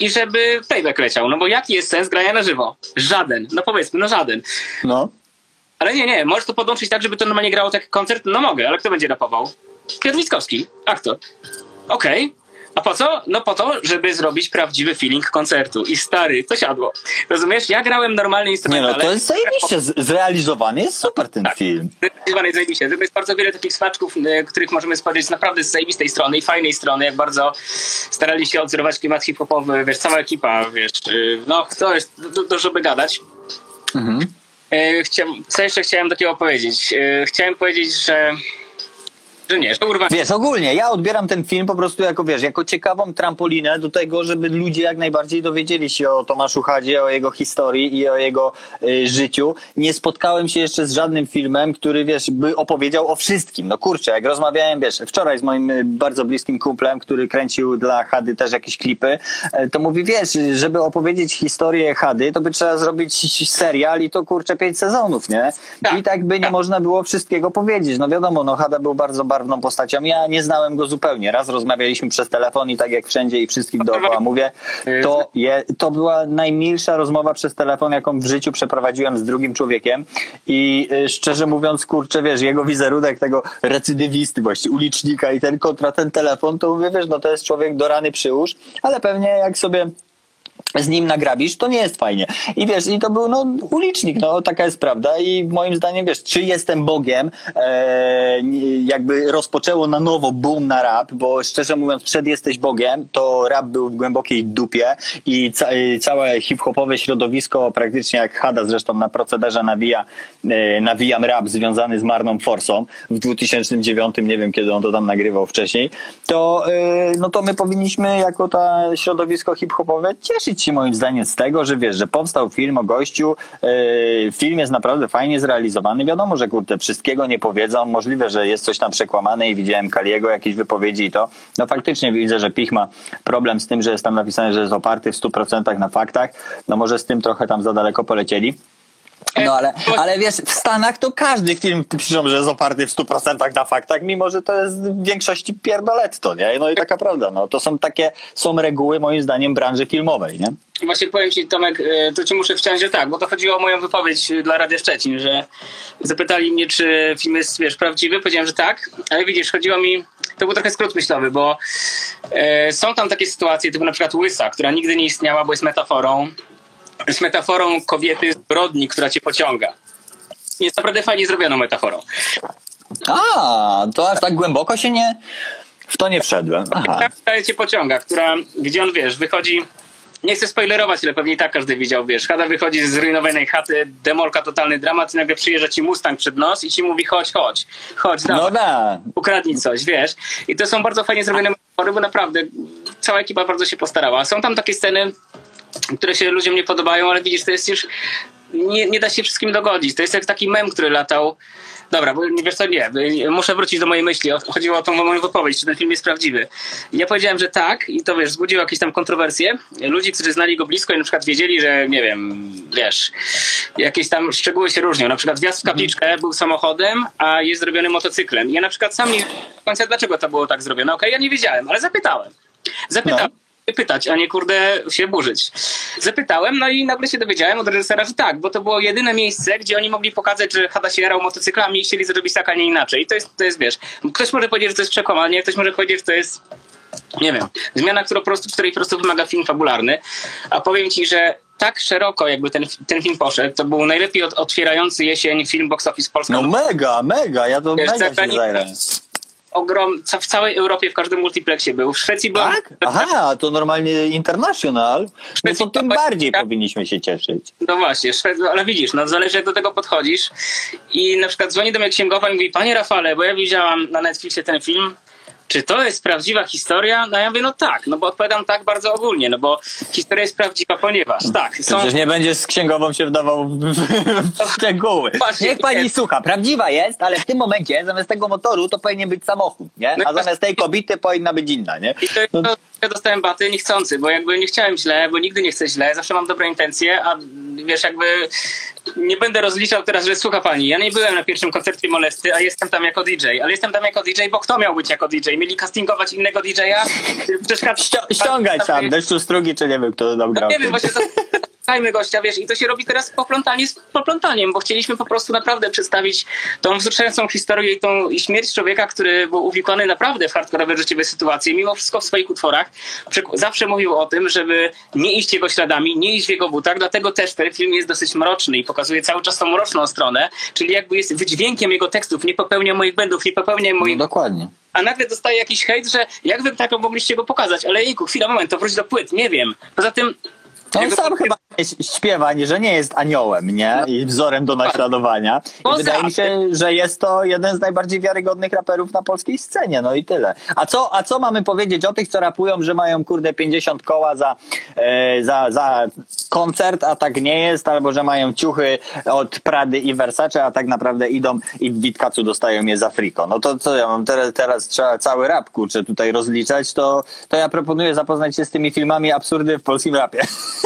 Speaker 2: i żeby playback leciał, no bo jaki jest sens grania na żywo? Żaden, no powiedzmy, no żaden.
Speaker 1: No.
Speaker 2: Ale nie, nie, możesz to podłączyć tak, żeby to normalnie grało taki koncert? No mogę, ale kto będzie rapował? Piotr Witkowski, aktor. Okej. A po co? No po to, żeby zrobić prawdziwy feeling koncertu. I stary, to siadło. Rozumiesz? Ja grałem normalny
Speaker 1: Nie
Speaker 2: instrument,
Speaker 1: no, to jest zajebiście zrealizowany, jest super ten
Speaker 2: Tak.
Speaker 1: film.
Speaker 2: Zdecydowanie zajebiście. To jest bardzo wiele takich smaczków, e, których możemy spojrzeć naprawdę z zajebistej strony i fajnej strony, jak bardzo starali się odzorować klimat hip-hopowy, wiesz, cała ekipa, wiesz, y, no to jest du- dużo by gadać.
Speaker 1: Mhm.
Speaker 2: E, Chciałem, co jeszcze chciałem takiego powiedzieć? E, Chciałem powiedzieć, że że nie, że urwanie
Speaker 1: Wiesz, ogólnie ja odbieram ten film po prostu jako, wiesz, jako ciekawą trampolinę do tego, żeby ludzie jak najbardziej dowiedzieli się o Tomaszu Hadzie, o jego historii i o jego y, życiu. Nie spotkałem się jeszcze z żadnym filmem, który, wiesz, by opowiedział o wszystkim. No kurczę, jak rozmawiałem, wiesz, wczoraj z moim y, bardzo bliskim kumplem, który kręcił dla Hady też jakieś klipy, y, to mówi, wiesz, żeby opowiedzieć historię Hady, to by trzeba zrobić serial i to, kurczę, pięć sezonów, nie?
Speaker 2: Tak,
Speaker 1: I tak by nie
Speaker 2: tak.
Speaker 1: można było wszystkiego powiedzieć. No wiadomo, no Hada był bardzo barwną postacią. Ja nie znałem go zupełnie. Raz rozmawialiśmy przez telefon i tak jak wszędzie i wszystkim dookoła mówię, to, je, to była najmilsza rozmowa przez telefon, jaką w życiu przeprowadziłem z drugim człowiekiem i y, szczerze mówiąc, kurczę, wiesz, jego wizerunek tego recydywisty, właściwie ulicznika i ten kontra ten telefon, to mówię, wiesz, no to jest człowiek do rany przyłóż, ale pewnie jak sobie z nim nagrabisz, to nie jest fajnie. I wiesz, i to był no, ulicznik, no taka jest prawda i moim zdaniem, wiesz, czy jestem Bogiem, e, jakby rozpoczęło na nowo boom na rap, bo szczerze mówiąc, przed jesteś Bogiem, to rap był w głębokiej dupie i ca i całe hip-hopowe środowisko, praktycznie jak Hada zresztą na procederze nawija, e, nawijam rap związany z Marną Forsą w 2009, nie wiem kiedy on to tam nagrywał wcześniej, to, e, no to my powinniśmy jako to środowisko hip-hopowe cieszyć się moim zdaniem z tego, że wiesz, że powstał film o gościu, e, film jest naprawdę fajnie zrealizowany, wiadomo, że kurde, wszystkiego nie powiedzą, możliwe, że jest coś tam przekłamane i widziałem Kaliego jakieś wypowiedzi i to, no faktycznie widzę, że Pich ma problem z tym, że jest tam napisane, że jest oparty w 100% na faktach, no może z tym trochę tam za daleko polecieli. No ale, ale wiesz, w Stanach to każdy film piszą, że jest oparty w 100% na faktach, mimo że to jest w większości pierdoletto, nie? No i taka prawda, no to są takie, są reguły moim zdaniem branży filmowej, nie?
Speaker 2: Właśnie powiem ci, Tomek, e, to ci muszę wciąć, że tak, bo to chodziło o moją wypowiedź e, dla Radia Szczecin, że zapytali mnie, czy film jest, wiesz, prawdziwy, powiedziałem, że tak, ale widzisz, chodziło mi, to był trochę skrót myślowy, bo e, są tam takie sytuacje, typu na przykład łysa, która nigdy nie istniała, bo jest metaforą, jest metaforą kobiety zbrodni, która cię pociąga. Jest naprawdę fajnie zrobioną metaforą.
Speaker 1: A, to aż tak głęboko się nie, w to nie wszedłem. Aha.
Speaker 2: Która cię pociąga, która, gdzie on, wiesz, wychodzi... Nie chcę spoilerować, ale pewnie tak każdy widział, wiesz. Hada wychodzi z zrujnowanej chaty, demolka, totalny dramat i nagle przyjeżdża ci Mustang przed nos i ci mówi chodź, chodź, chodź, dawaj,
Speaker 1: No da,
Speaker 2: ukradnij coś, wiesz. I to są bardzo fajnie zrobione metafory, bo naprawdę cała ekipa bardzo się postarała. Są tam takie sceny, które się ludziom nie podobają, ale widzisz, to jest już... Nie, nie da się wszystkim dogodzić. To jest jak taki mem, który latał... Dobra, bo nie wiesz co, nie. Muszę wrócić do mojej myśli. Chodziło o tą moją wypowiedź, czy ten film jest prawdziwy. Ja powiedziałem, że tak i to wiesz, wzbudziło jakieś tam kontrowersje. Ludzi, którzy znali go blisko i na przykład wiedzieli, że nie wiem, wiesz, jakieś tam szczegóły się różnią. Na przykład wjazd w kapliczkę był samochodem, a jest zrobiony motocyklem. Ja na przykład sam nie do końca, dlaczego to było tak zrobione. Okej, ja nie wiedziałem, ale zapytałem. Zapytałem. Pytać, a nie kurde się burzyć. Zapytałem, no i nagle się dowiedziałem od reżysera, że tak, bo to było jedyne miejsce, gdzie oni mogli pokazać, że Hada się jarał motocyklami i chcieli zrobić tak, a nie inaczej. I to jest, to jest wiesz, ktoś może powiedzieć, że to jest przekłamanie, ktoś może powiedzieć, że to jest nie wiem, zmiana, która po prostu, której po prostu wymaga film fabularny, a powiem ci, że tak szeroko jakby ten, ten film poszedł, to był najlepiej od, otwierający jesień film box office Polska.
Speaker 1: No mega, mega, ja to
Speaker 2: Wiesz,
Speaker 1: mega się.
Speaker 2: Ogrom, w całej Europie, w każdym multiplexie był. W Szwecji był.
Speaker 1: Tak? Aha, to normalnie international. No to tym bardziej powinniśmy się cieszyć.
Speaker 2: No właśnie, ale widzisz, no zależy jak do tego podchodzisz. I na przykład dzwoni do mnie księgowa i mówi, panie Rafale, bo ja widziałam na Netflixie ten film, czy to jest prawdziwa historia? No ja mówię, no tak, no bo odpowiadam tak bardzo ogólnie, no bo historia jest prawdziwa, ponieważ tak, są...
Speaker 1: Przecież nie będzie z księgową się wdawał w, w szczegóły. <laughs> Niech pani
Speaker 2: nie.
Speaker 1: słucha, prawdziwa jest, ale w tym momencie zamiast tego motoru to powinien być samochód, nie?
Speaker 2: No
Speaker 1: A
Speaker 2: i
Speaker 1: zamiast tej kobiety powinna być inna, nie?
Speaker 2: I to,
Speaker 1: No.
Speaker 2: ja dostałem baty niechcący, bo jakby nie chciałem źle, bo nigdy nie chcę źle, zawsze mam dobre intencje, a wiesz, jakby nie będę rozliczał teraz, że słucha pani, ja nie byłem na pierwszym koncercie Molesty, a jestem tam jako DJ, ale jestem tam jako DJ, bo kto miał być jako DJ? Mieli castingować innego DJ-a?
Speaker 1: Ściągać tam, deszczu strugi, czy nie wiem, kto tam
Speaker 2: No nie wiem, właśnie Słuchajmy gościa, wiesz, i to się robi teraz poplątanie z poplątaniem, bo chcieliśmy po prostu naprawdę przedstawić tą wzruszającą historię i tą i śmierć człowieka, który był uwikłany naprawdę w hardkorowe życiowe sytuacje, mimo wszystko w swoich utworach. Zawsze mówił o tym, żeby nie iść jego śladami, nie iść w jego butach, dlatego też ten film jest dosyć mroczny i pokazuje cały czas tą mroczną stronę, czyli jakby jest wydźwiękiem jego tekstów, nie popełnia moich błędów, nie popełnia moich
Speaker 1: No dokładnie.
Speaker 2: a nagle dostaje jakiś hejt, że jak wy tak mogliście go pokazać, ale jejku, chwila, moment, to wróć do płyt, nie wiem. Poza tym...
Speaker 1: On
Speaker 2: jakby-
Speaker 1: sam chyba śpiewa, że nie jest aniołem, nie? I wzorem do naśladowania. I wydaje mi się, że jest to jeden z najbardziej wiarygodnych raperów na polskiej scenie, no i tyle. A co, a co mamy powiedzieć o tych, co rapują, że mają kurde 50 koła za, e, za, za koncert, a tak nie jest, albo że mają ciuchy od Prady i Versace, a tak naprawdę idą i w Witkacu dostają je za friko. No to co ja mam teraz, teraz trzeba cały rap kurczę tutaj rozliczać, to, to ja proponuję zapoznać się z tymi filmami absurdy w polskim rapie. <laughs>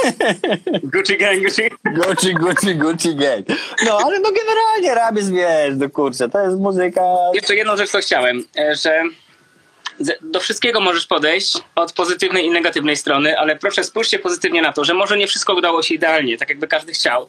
Speaker 2: Gucci gang, Gucci.
Speaker 1: Gucci, Gucci, Gucci gang. No, ale no generalnie jest, wiesz, no kurczę, to jest muzyka...
Speaker 2: Jeszcze jedną rzecz, co chciałem, e, że do wszystkiego możesz podejść od pozytywnej i negatywnej strony, ale proszę spójrzcie pozytywnie na to, że może nie wszystko udało się idealnie, tak jakby każdy chciał,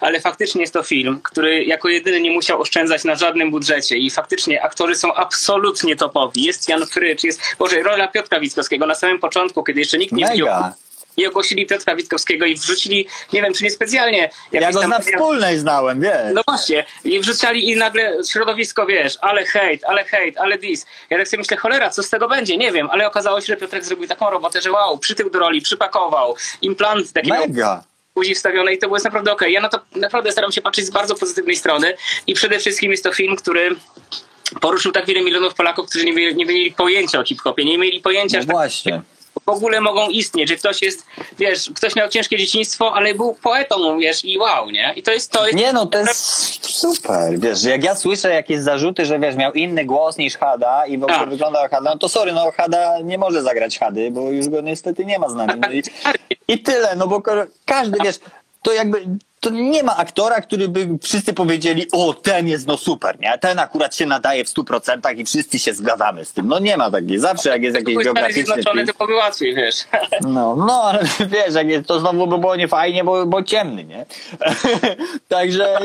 Speaker 2: ale faktycznie jest to film, który jako jedyny nie musiał oszczędzać na żadnym budżecie i faktycznie aktorzy są absolutnie topowi. Jest Jan Frycz, jest, Boże, rola Piotra Witkowskiego na samym początku, kiedy jeszcze nikt nie
Speaker 1: Mega.
Speaker 2: I ogłosili Piotra Witkowskiego i wrzucili, nie wiem czy niespecjalnie,
Speaker 1: Ja go
Speaker 2: tam-
Speaker 1: na wspólnej znałem, wiesz.
Speaker 2: no właśnie, i wrzucali i nagle środowisko, wiesz, ale hejt, ale hejt, ale dis. Ja tak sobie myślę, cholera, co z tego będzie, nie wiem, ale okazało się, że Piotrek zrobił taką robotę, że wow, przytył do roli, przypakował, implant taki miał
Speaker 1: Mega.
Speaker 2: buzi wstawione i to było naprawdę okej. Ja na to naprawdę staram się patrzeć z bardzo pozytywnej strony i przede wszystkim jest to film, który poruszył tak wiele milionów Polaków, którzy nie, mieli- nie mieli pojęcia o hip-hopie, nie mieli pojęcia,
Speaker 1: No
Speaker 2: że tak
Speaker 1: właśnie.
Speaker 2: W ogóle mogą istnieć, że ktoś jest, wiesz, ktoś miał ciężkie dzieciństwo, ale był poetą, wiesz, i wow, nie? I to jest to. Jest,
Speaker 1: Nie no, to jest super, wiesz, jak ja słyszę jakieś zarzuty, że wiesz, miał inny głos niż Hada i w ogóle
Speaker 2: Tak.
Speaker 1: wyglądał jak Hada, no to sorry, no Hada nie może zagrać Hady, bo już go niestety nie ma z nami. No i, I tyle, no bo każdy, wiesz, to jakby, to nie ma aktora, który by wszyscy powiedzieli, o, ten jest no super, nie? Ten akurat się nadaje w 100% i wszyscy się zgadzamy z tym. No nie ma takiej, zawsze jak jest jakiś
Speaker 2: Zjednoczone,
Speaker 1: film.
Speaker 2: to łatwiej, wiesz.
Speaker 1: No, no, ale <laughs> wiesz, jak jest, to znowu by było niefajnie, bo, bo ciemny, nie? <laughs> Także,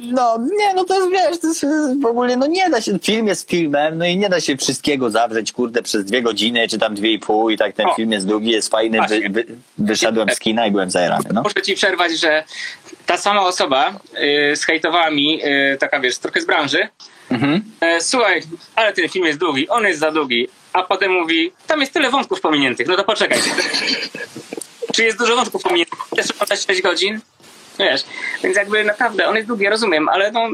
Speaker 1: no, nie, no to jest, wiesz, to jest w ogóle, no nie da się, film jest filmem, no i nie da się wszystkiego zawrzeć, kurde, przez dwie godziny, czy tam dwie i pół i tak ten
Speaker 2: O.
Speaker 1: film jest długi, jest fajny, wy, wy, wyszedłem z kina i byłem zajarany, no.
Speaker 2: Muszę ci przerwać, że ta sama osoba y, zhejtowała mi, y, taka wiesz, trochę z branży,
Speaker 1: Mhm.
Speaker 2: e, słuchaj, ale ten film jest długi, on jest za długi, a potem mówi, tam jest tyle wątków pominiętych, no to poczekaj. <laughs> Czy jest dużo wątków pominiętych? Oglądać 6 godzin? Wiesz, więc jakby naprawdę, on jest długi, ja rozumiem, ale no...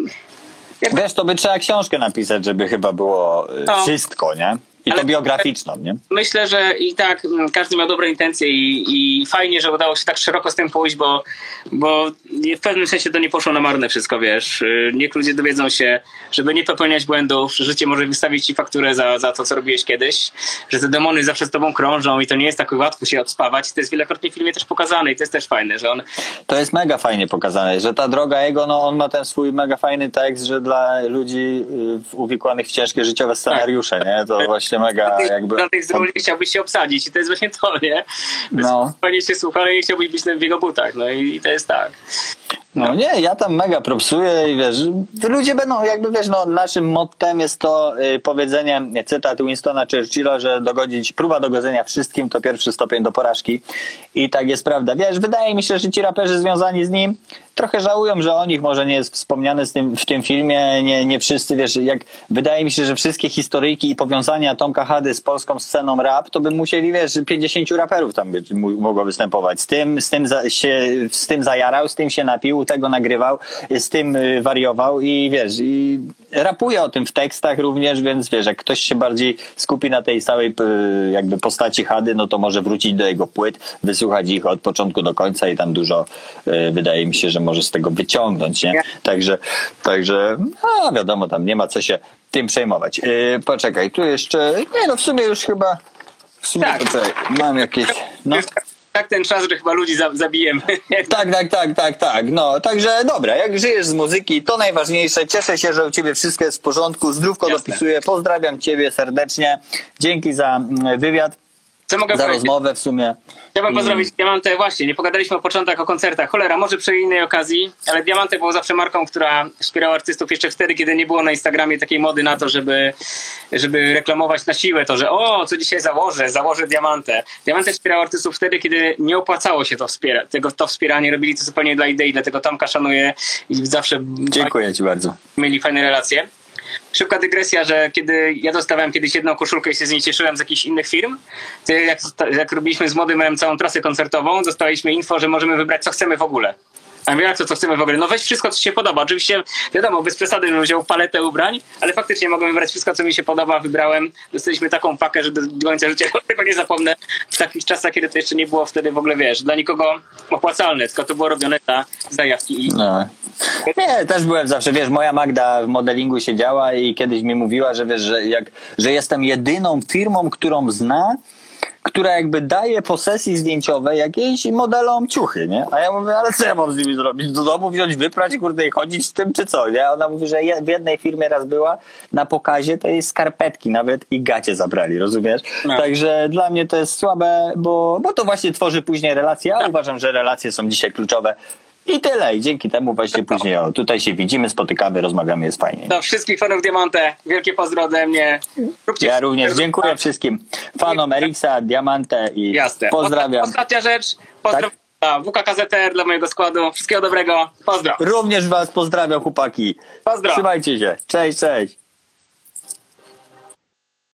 Speaker 2: Jakby,
Speaker 1: Wiesz, to by trzeba książkę napisać, żeby chyba było y,
Speaker 2: No.
Speaker 1: wszystko, nie? I to biograficzną, nie?
Speaker 2: Myślę, że i tak mm, każdy miał dobre intencje i, i fajnie, że udało się tak szeroko z tym pójść, bo, bo w pewnym sensie to nie poszło na marne wszystko, wiesz. Y, Niech ludzie dowiedzą się, żeby nie popełniać błędów, że życie może wystawić ci fakturę za, za to, co robiłeś kiedyś, że te demony zawsze z tobą krążą i to nie jest tak łatwo się odspawać. To jest wielokrotnie w filmie też pokazane i to jest też fajne, że on
Speaker 1: To jest mega fajnie pokazane, że ta droga jego, no on ma ten swój mega fajny tekst, że dla ludzi y, uwikłanych w ciężkie życiowe scenariusze, nie? To właśnie mega jakby...
Speaker 2: na ról nie chciałbyś się obsadzić i to jest właśnie to, nie?
Speaker 1: No.
Speaker 2: Fajnie się słucha, ale nie chciałbyś być w jego butach, no i, i to jest tak.
Speaker 1: No nie, ja tam mega propsuję i wiesz, ludzie będą jakby, wiesz, no naszym mottem jest to y, powiedzenie, nie, cytat Winstona Churchilla, że dogodzić, próba dogodzenia wszystkim to pierwszy stopień do porażki i tak jest prawda. Wiesz, wydaje mi się, że ci raperzy związani z nim trochę żałują, że o nich może nie jest wspomniane tym, w tym filmie, nie, nie wszyscy, wiesz, jak wydaje mi się, że wszystkie historyjki i powiązania Tomka Hady z polską sceną rap, to by musieli, wiesz, 50 raperów tam być, mogło występować. Z tym, z tym za, się, z tym zajarał, z tym się napił, tego nagrywał, z tym y, wariował i wiesz, i rapuje o tym w tekstach również, więc wiesz, jak ktoś się bardziej skupi na tej całej y, jakby postaci Hady, no to może wrócić do jego płyt, wysłuchać ich od początku do końca i tam dużo y, wydaje mi się, że może z tego wyciągnąć, nie? Także, także, a wiadomo, tam nie ma co się tym przejmować. Y, poczekaj, tu jeszcze, nie no w sumie już chyba, w sumie
Speaker 2: Tak.
Speaker 1: poczekaj, mam jakieś, no.
Speaker 2: Tak ten czas, że chyba ludzi za, zabijemy. <laughs>
Speaker 1: Tak, tak, tak, tak, tak. No, także dobra, jak żyjesz z muzyki, to najważniejsze. Cieszę się, że u ciebie wszystko jest w porządku. Zdrówko
Speaker 2: Jasne.
Speaker 1: dopisuję. Pozdrawiam ciebie serdecznie. Dzięki za mm, wywiad,
Speaker 2: Co mogę
Speaker 1: za
Speaker 2: powiedzieć?
Speaker 1: rozmowę w sumie.
Speaker 2: Chciałbym pozdrowić Diamantę właśnie. Nie pogadaliśmy o początkach o koncertach. Cholera, może przy innej okazji, ale Diamantę było zawsze marką, która wspierała artystów jeszcze wtedy, kiedy nie było na Instagramie takiej mody na to, żeby, żeby reklamować na siłę to, że o, co dzisiaj założę, założę Diamantę. Diamantę wspierała artystów wtedy, kiedy nie opłacało się to wspierać. Tego, to wspieranie robili to zupełnie dla idei, dlatego Tomka szanuję i zawsze
Speaker 1: Dziękuję ci bardzo.
Speaker 2: mieli fajne relacje. Szybka dygresja, że kiedy ja dostawałem kiedyś jedną koszulkę i się z niej cieszyłem z jakichś innych firm, to jak, jak robiliśmy z Młodym Rem całą trasę koncertową, dostaliśmy info, że możemy wybrać co chcemy w ogóle. A ja jak to, co chcemy w ogóle? No weź wszystko, co ci się podoba. Oczywiście, wiadomo, bez przesady bym wziął paletę ubrań, ale faktycznie mogłem wybrać wszystko, co mi się podoba. Wybrałem, dostaliśmy taką pakę, że do, do końca życia <laughs> tego nie zapomnę. W takich czasach, kiedy to jeszcze nie było wtedy w ogóle, wiesz, dla nikogo opłacalne, tylko to było robione dla zajawki. I
Speaker 1: No. Nie, też byłem zawsze, wiesz, moja Magda w modelingu siedziała i kiedyś mi mówiła, że wiesz, że, jak, że jestem jedyną firmą, którą zna, która jakby daje po sesji zdjęciowej jakiejś modelom ciuchy, nie? A ja mówię, ale co ja mam z nimi zrobić? Do domu wziąć, wyprać, kurde, i chodzić z tym, czy co, nie? A Ona mówi, że w jednej firmie raz była na pokazie, to jej skarpetki nawet i gacie zabrali, rozumiesz?
Speaker 2: No.
Speaker 1: Także dla mnie to jest słabe, bo, bo to właśnie tworzy później relacje, a uważam, że relacje są dzisiaj kluczowe. I tyle. I dzięki temu właśnie później o, tutaj się widzimy, spotykamy, rozmawiamy, jest fajnie.
Speaker 2: do wszystkich fanów Diamante, wielkie pozdro ode mnie. Róbcie
Speaker 1: Ja również dziękuję wszystkim fanom Erixa, Diamante i
Speaker 2: Jasne.
Speaker 1: pozdrawiam.
Speaker 2: Ostatnia rzecz. Pozdrawiam dla WKKZR, dla mojego składu. Wszystkiego dobrego. Pozdro.
Speaker 1: Również was pozdrawiam, chłopaki.
Speaker 2: Pozdro.
Speaker 1: Trzymajcie się. Cześć, cześć.